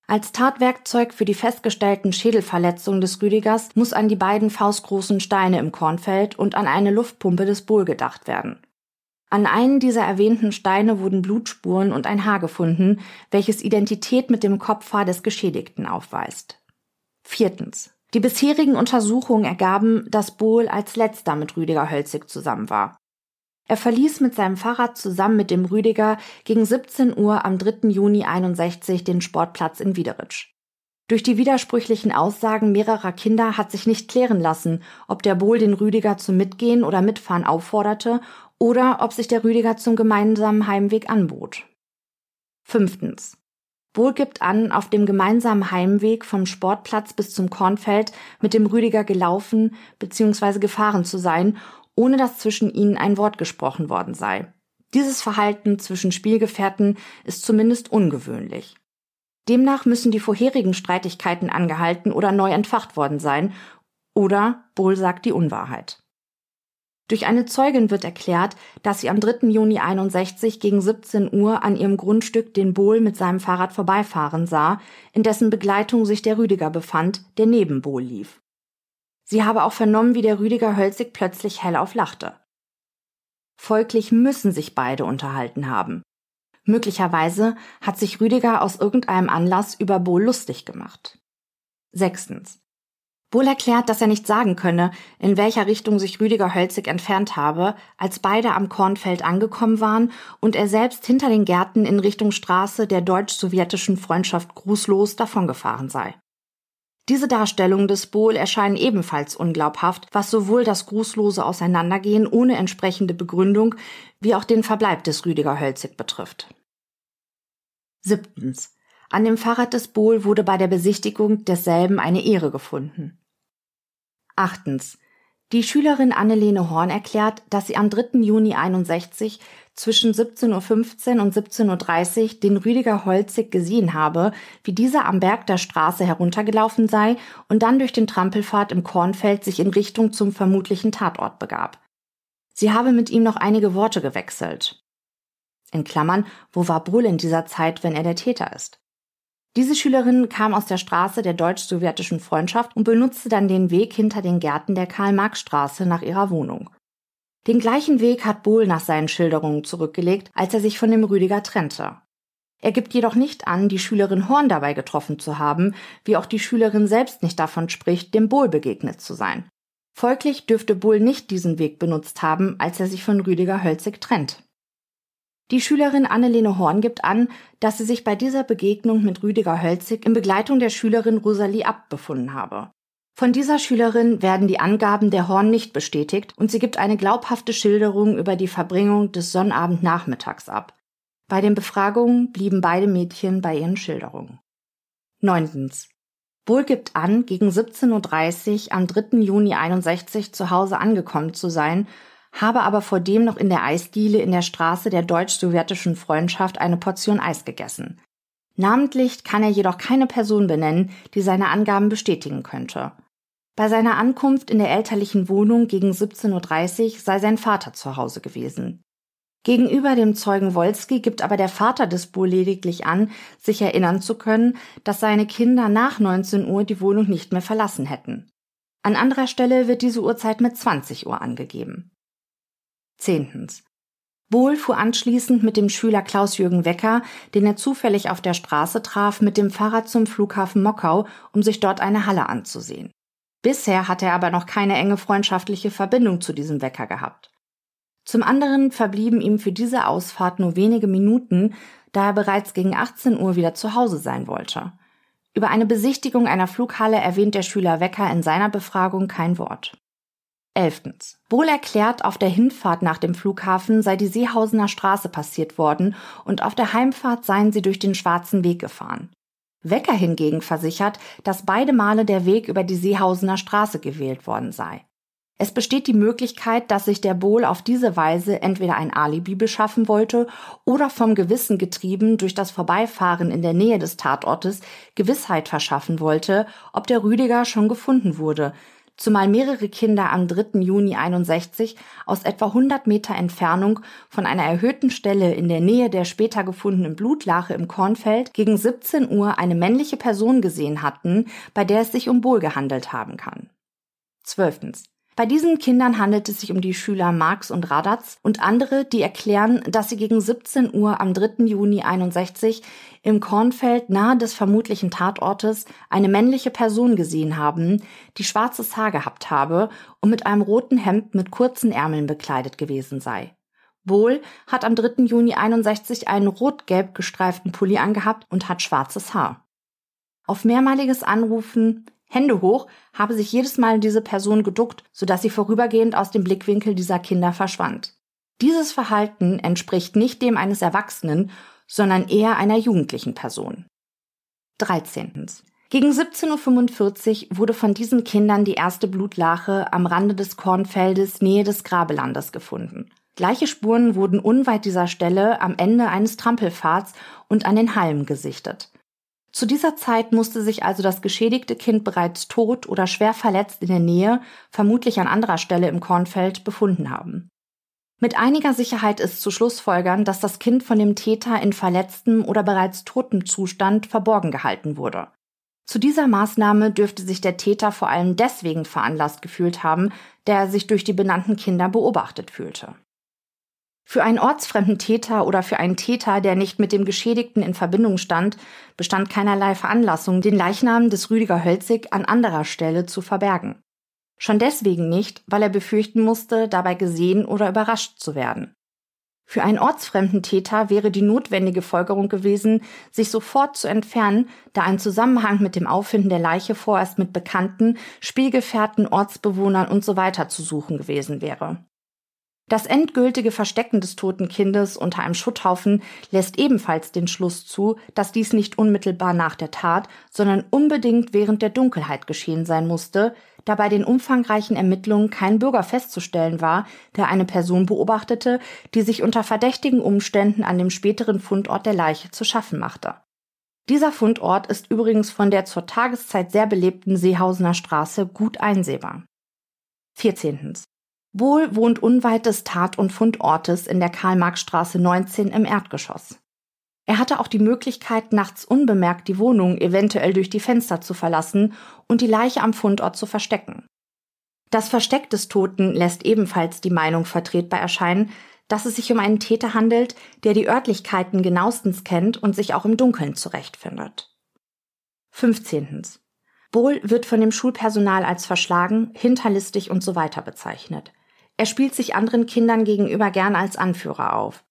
Als Tatwerkzeug für die festgestellten Schädelverletzungen des Rüdigers muss an die beiden faustgroßen Steine im Kornfeld und an eine Luftpumpe des Bohl gedacht werden. An einen dieser erwähnten Steine wurden Blutspuren und ein Haar gefunden, welches Identität mit dem Kopfhaar des Geschädigten aufweist. Viertens. Die bisherigen Untersuchungen ergaben, dass Bohl als letzter mit Rüdiger Hölzig zusammen war. Er verließ mit seinem Fahrrad zusammen mit dem Rüdiger gegen 17 Uhr am 3. Juni 61 den Sportplatz in Wiederitsch. Durch die widersprüchlichen Aussagen mehrerer Kinder hat sich nicht klären lassen, ob der Bohl den Rüdiger zum Mitgehen oder Mitfahren aufforderte oder ob sich der Rüdiger zum gemeinsamen Heimweg anbot. Fünftens. Bohl gibt an, auf dem gemeinsamen Heimweg vom Sportplatz bis zum Kornfeld mit dem Rüdiger gelaufen bzw. gefahren zu sein ohne dass zwischen ihnen ein Wort gesprochen worden sei. Dieses Verhalten zwischen Spielgefährten ist zumindest ungewöhnlich. Demnach müssen die vorherigen Streitigkeiten angehalten oder neu entfacht worden sein, oder Bohl sagt die Unwahrheit. Durch eine Zeugin wird erklärt, dass sie am 3. Juni 61 gegen 17 Uhr an ihrem Grundstück den Bohl mit seinem Fahrrad vorbeifahren sah, in dessen Begleitung sich der Rüdiger befand, der neben Bohl lief. Sie habe auch vernommen, wie der Rüdiger Hölzig plötzlich hellauf lachte. Folglich müssen sich beide unterhalten haben. Möglicherweise hat sich Rüdiger aus irgendeinem Anlass über Bohl lustig gemacht. Sechstens. Bohl erklärt, dass er nicht sagen könne, in welcher Richtung sich Rüdiger Hölzig entfernt habe, als beide am Kornfeld angekommen waren und er selbst hinter den Gärten in Richtung Straße der deutsch-sowjetischen Freundschaft grußlos davongefahren sei. Diese Darstellungen des Bohl erscheinen ebenfalls unglaubhaft, was sowohl das grußlose Auseinandergehen ohne entsprechende Begründung wie auch den Verbleib des Rüdiger Hölzig betrifft. Siebtens. An dem Fahrrad des Bohl wurde bei der Besichtigung desselben eine Ehre gefunden. Achtens. Die Schülerin Annelene Horn erklärt, dass sie am 3. Juni 61 zwischen 17.15 Uhr und 17.30 Uhr den Rüdiger Holzig gesehen habe, wie dieser am Berg der Straße heruntergelaufen sei und dann durch den Trampelpfad im Kornfeld sich in Richtung zum vermutlichen Tatort begab. Sie habe mit ihm noch einige Worte gewechselt. In Klammern, wo war Brull in dieser Zeit, wenn er der Täter ist? Diese Schülerin kam aus der Straße der deutsch-sowjetischen Freundschaft und benutzte dann den Weg hinter den Gärten der Karl-Marx-Straße nach ihrer Wohnung. Den gleichen Weg hat Bohl nach seinen Schilderungen zurückgelegt, als er sich von dem Rüdiger trennte. Er gibt jedoch nicht an, die Schülerin Horn dabei getroffen zu haben, wie auch die Schülerin selbst nicht davon spricht, dem Bohl begegnet zu sein. Folglich dürfte Bohl nicht diesen Weg benutzt haben, als er sich von Rüdiger Hölzig trennt. Die Schülerin Annelene Horn gibt an, dass sie sich bei dieser Begegnung mit Rüdiger Hölzig in Begleitung der Schülerin Rosalie Abt befunden habe. Von dieser Schülerin werden die Angaben der Horn nicht bestätigt und sie gibt eine glaubhafte Schilderung über die Verbringung des Sonnabendnachmittags ab. Bei den Befragungen blieben beide Mädchen bei ihren Schilderungen. Neuntens. Bohl gibt an, gegen 17.30 Uhr am 3. Juni 61 zu Hause angekommen zu sein habe aber vor dem noch in der Eisdiele in der Straße der deutsch-sowjetischen Freundschaft eine Portion Eis gegessen. Namentlich kann er jedoch keine Person benennen, die seine Angaben bestätigen könnte. Bei seiner Ankunft in der elterlichen Wohnung gegen 17.30 Uhr sei sein Vater zu Hause gewesen. Gegenüber dem Zeugen Wolski gibt aber der Vater des Bull lediglich an, sich erinnern zu können, dass seine Kinder nach 19 Uhr die Wohnung nicht mehr verlassen hätten. An anderer Stelle wird diese Uhrzeit mit 20 Uhr angegeben. Zehntens. Bohl fuhr anschließend mit dem Schüler Klaus-Jürgen Wecker, den er zufällig auf der Straße traf, mit dem Fahrrad zum Flughafen Mockau, um sich dort eine Halle anzusehen. Bisher hatte er aber noch keine enge freundschaftliche Verbindung zu diesem Wecker gehabt. Zum anderen verblieben ihm für diese Ausfahrt nur wenige Minuten, da er bereits gegen 18 Uhr wieder zu Hause sein wollte. Über eine Besichtigung einer Flughalle erwähnt der Schüler Wecker in seiner Befragung kein Wort. Elftens. Wohl erklärt, auf der Hinfahrt nach dem Flughafen sei die Seehausener Straße passiert worden und auf der Heimfahrt seien sie durch den Schwarzen Weg gefahren. Wecker hingegen versichert, dass beide Male der Weg über die Seehausener Straße gewählt worden sei. Es besteht die Möglichkeit, dass sich der Bohl auf diese Weise entweder ein Alibi beschaffen wollte oder vom Gewissen getrieben durch das Vorbeifahren in der Nähe des Tatortes Gewissheit verschaffen wollte, ob der Rüdiger schon gefunden wurde, zumal mehrere Kinder am 3. Juni 61 aus etwa 100 Meter Entfernung von einer erhöhten Stelle in der Nähe der später gefundenen Blutlache im Kornfeld gegen 17 Uhr eine männliche Person gesehen hatten, bei der es sich um Bohl gehandelt haben kann. Zwölftens. Bei diesen Kindern handelt es sich um die Schüler Marx und Radatz und andere, die erklären, dass sie gegen 17 Uhr am 3. Juni 61 im Kornfeld nahe des vermutlichen Tatortes eine männliche Person gesehen haben, die schwarzes Haar gehabt habe und mit einem roten Hemd mit kurzen Ärmeln bekleidet gewesen sei. Wohl hat am 3. Juni 61 einen rot-gelb gestreiften Pulli angehabt und hat schwarzes Haar. Auf mehrmaliges Anrufen Hände hoch, habe sich jedes Mal diese Person geduckt, sodass sie vorübergehend aus dem Blickwinkel dieser Kinder verschwand. Dieses Verhalten entspricht nicht dem eines Erwachsenen, sondern eher einer jugendlichen Person. 13. Gegen 17.45 Uhr wurde von diesen Kindern die erste Blutlache am Rande des Kornfeldes Nähe des Grabelandes gefunden. Gleiche Spuren wurden unweit dieser Stelle am Ende eines Trampelpfads und an den Halmen gesichtet. Zu dieser Zeit musste sich also das geschädigte Kind bereits tot oder schwer verletzt in der Nähe, vermutlich an anderer Stelle im Kornfeld, befunden haben. Mit einiger Sicherheit ist zu Schlussfolgern, dass das Kind von dem Täter in verletztem oder bereits totem Zustand verborgen gehalten wurde. Zu dieser Maßnahme dürfte sich der Täter vor allem deswegen veranlasst gefühlt haben, da er sich durch die benannten Kinder beobachtet fühlte. Für einen ortsfremden Täter oder für einen Täter, der nicht mit dem Geschädigten in Verbindung stand, bestand keinerlei Veranlassung, den Leichnam des Rüdiger Hölzig an anderer Stelle zu verbergen. Schon deswegen nicht, weil er befürchten musste, dabei gesehen oder überrascht zu werden. Für einen ortsfremden Täter wäre die notwendige Folgerung gewesen, sich sofort zu entfernen, da ein Zusammenhang mit dem Auffinden der Leiche vorerst mit Bekannten, Spielgefährten, Ortsbewohnern usw. So zu suchen gewesen wäre. Das endgültige Verstecken des toten Kindes unter einem Schutthaufen lässt ebenfalls den Schluss zu, dass dies nicht unmittelbar nach der Tat, sondern unbedingt während der Dunkelheit geschehen sein musste, da bei den umfangreichen Ermittlungen kein Bürger festzustellen war, der eine Person beobachtete, die sich unter verdächtigen Umständen an dem späteren Fundort der Leiche zu schaffen machte. Dieser Fundort ist übrigens von der zur Tageszeit sehr belebten Seehausener Straße gut einsehbar. 14. Bohl wohnt unweit des Tat- und Fundortes in der Karl-Marx-Straße 19 im Erdgeschoss. Er hatte auch die Möglichkeit, nachts unbemerkt die Wohnung eventuell durch die Fenster zu verlassen und die Leiche am Fundort zu verstecken. Das Versteck des Toten lässt ebenfalls die Meinung vertretbar erscheinen, dass es sich um einen Täter handelt, der die Örtlichkeiten genauestens kennt und sich auch im Dunkeln zurechtfindet. 15. Bohl wird von dem Schulpersonal als verschlagen, hinterlistig und so weiter bezeichnet. Er spielt sich anderen Kindern gegenüber gern als Anführer auf.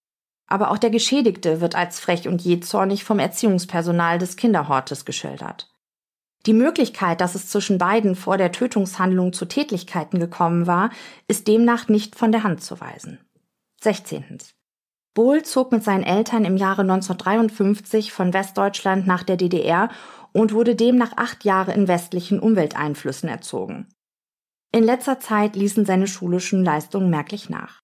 Aber auch der Geschädigte wird als frech und jähzornig vom Erziehungspersonal des Kinderhortes geschildert. Die Möglichkeit, dass es zwischen beiden vor der Tötungshandlung zu Tätlichkeiten gekommen war, ist demnach nicht von der Hand zu weisen. 16. Bohl zog mit seinen Eltern im Jahre 1953 von Westdeutschland nach der DDR und wurde demnach acht Jahre in westlichen Umwelteinflüssen erzogen. In letzter Zeit ließen seine schulischen Leistungen merklich nach.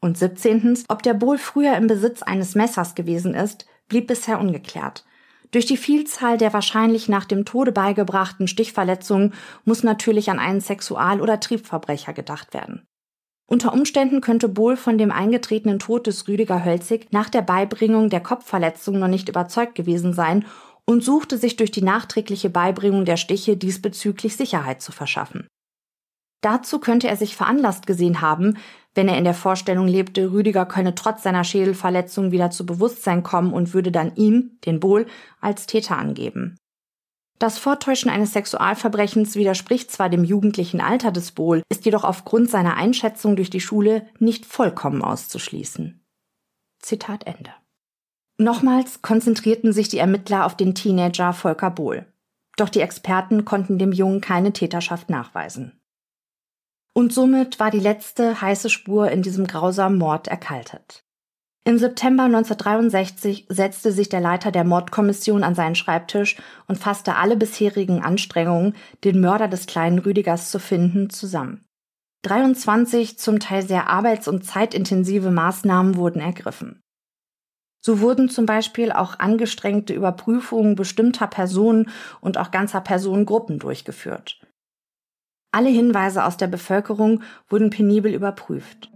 Und 17. Ob der Bohl früher im Besitz eines Messers gewesen ist, blieb bisher ungeklärt. Durch die Vielzahl der wahrscheinlich nach dem Tode beigebrachten Stichverletzungen muss natürlich an einen Sexual- oder Triebverbrecher gedacht werden. Unter Umständen könnte Bohl von dem eingetretenen Tod des Rüdiger Hölzig nach der Beibringung der Kopfverletzung noch nicht überzeugt gewesen sein und suchte sich durch die nachträgliche Beibringung der Stiche diesbezüglich Sicherheit zu verschaffen. Dazu könnte er sich veranlasst gesehen haben, wenn er in der Vorstellung lebte, Rüdiger könne trotz seiner Schädelverletzung wieder zu Bewusstsein kommen und würde dann ihn, den Bohl, als Täter angeben. Das Vortäuschen eines Sexualverbrechens widerspricht zwar dem jugendlichen Alter des Bohl, ist jedoch aufgrund seiner Einschätzung durch die Schule nicht vollkommen auszuschließen. Zitat Ende. Nochmals konzentrierten sich die Ermittler auf den Teenager Volker Bohl. Doch die Experten konnten dem Jungen keine Täterschaft nachweisen. Und somit war die letzte heiße Spur in diesem grausamen Mord erkaltet. Im September 1963 setzte sich der Leiter der Mordkommission an seinen Schreibtisch und fasste alle bisherigen Anstrengungen, den Mörder des kleinen Rüdigers zu finden, zusammen. 23 zum Teil sehr arbeits- und zeitintensive Maßnahmen wurden ergriffen. So wurden zum Beispiel auch angestrengte Überprüfungen bestimmter Personen und auch ganzer Personengruppen durchgeführt. Alle Hinweise aus der Bevölkerung wurden penibel überprüft.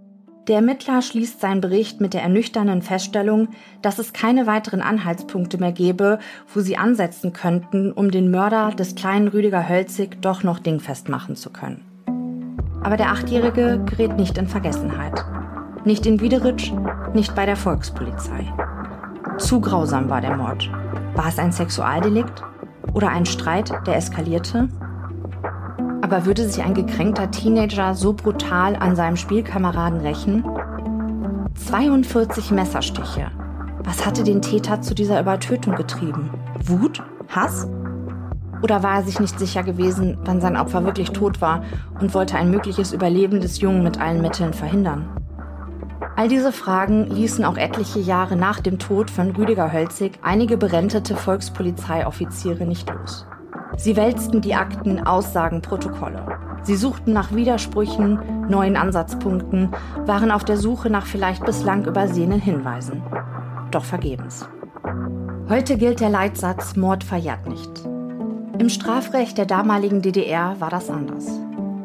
Der Ermittler schließt seinen Bericht mit der ernüchternden Feststellung, dass es keine weiteren Anhaltspunkte mehr gebe, wo sie ansetzen könnten, um den Mörder des kleinen Rüdiger Hölzig doch noch dingfest machen zu können. Aber der Achtjährige gerät nicht in Vergessenheit. Nicht in Wiederitsch, nicht bei der Volkspolizei. Zu grausam war der Mord. War es ein Sexualdelikt? Oder ein Streit, der eskalierte? Aber würde sich ein gekränkter Teenager so brutal an seinem Spielkameraden rächen? 42 Messerstiche. Was hatte den Täter zu dieser Übertötung getrieben? Wut? Hass? Oder war er sich nicht sicher gewesen, wann sein Opfer wirklich tot war und wollte ein mögliches Überleben des Jungen mit allen Mitteln verhindern? All diese Fragen ließen auch etliche Jahre nach dem Tod von Rüdiger Hölzig einige berentete Volkspolizeioffiziere nicht los. Sie wälzten die Akten, Aussagen, Protokolle. Sie suchten nach Widersprüchen, neuen Ansatzpunkten, waren auf der Suche nach vielleicht bislang übersehenen Hinweisen. Doch vergebens. Heute gilt der Leitsatz Mord verjährt nicht. Im Strafrecht der damaligen DDR war das anders.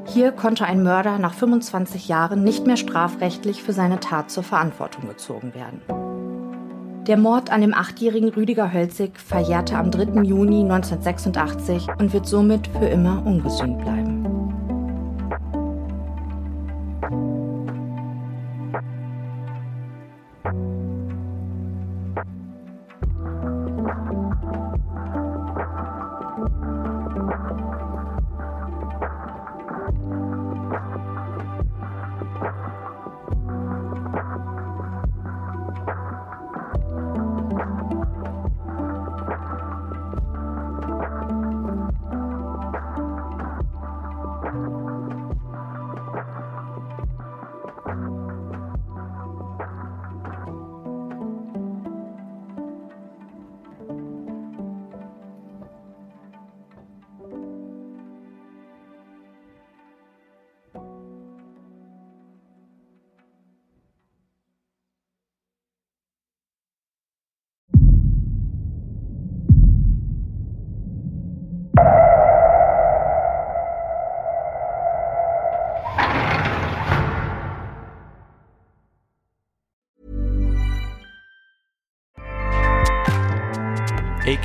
Hier konnte ein Mörder nach 25 Jahren nicht mehr strafrechtlich für seine Tat zur Verantwortung gezogen werden. Der Mord an dem achtjährigen Rüdiger Hölzig verjährte am 3. Juni 1986 und wird somit für immer ungesühnt bleiben.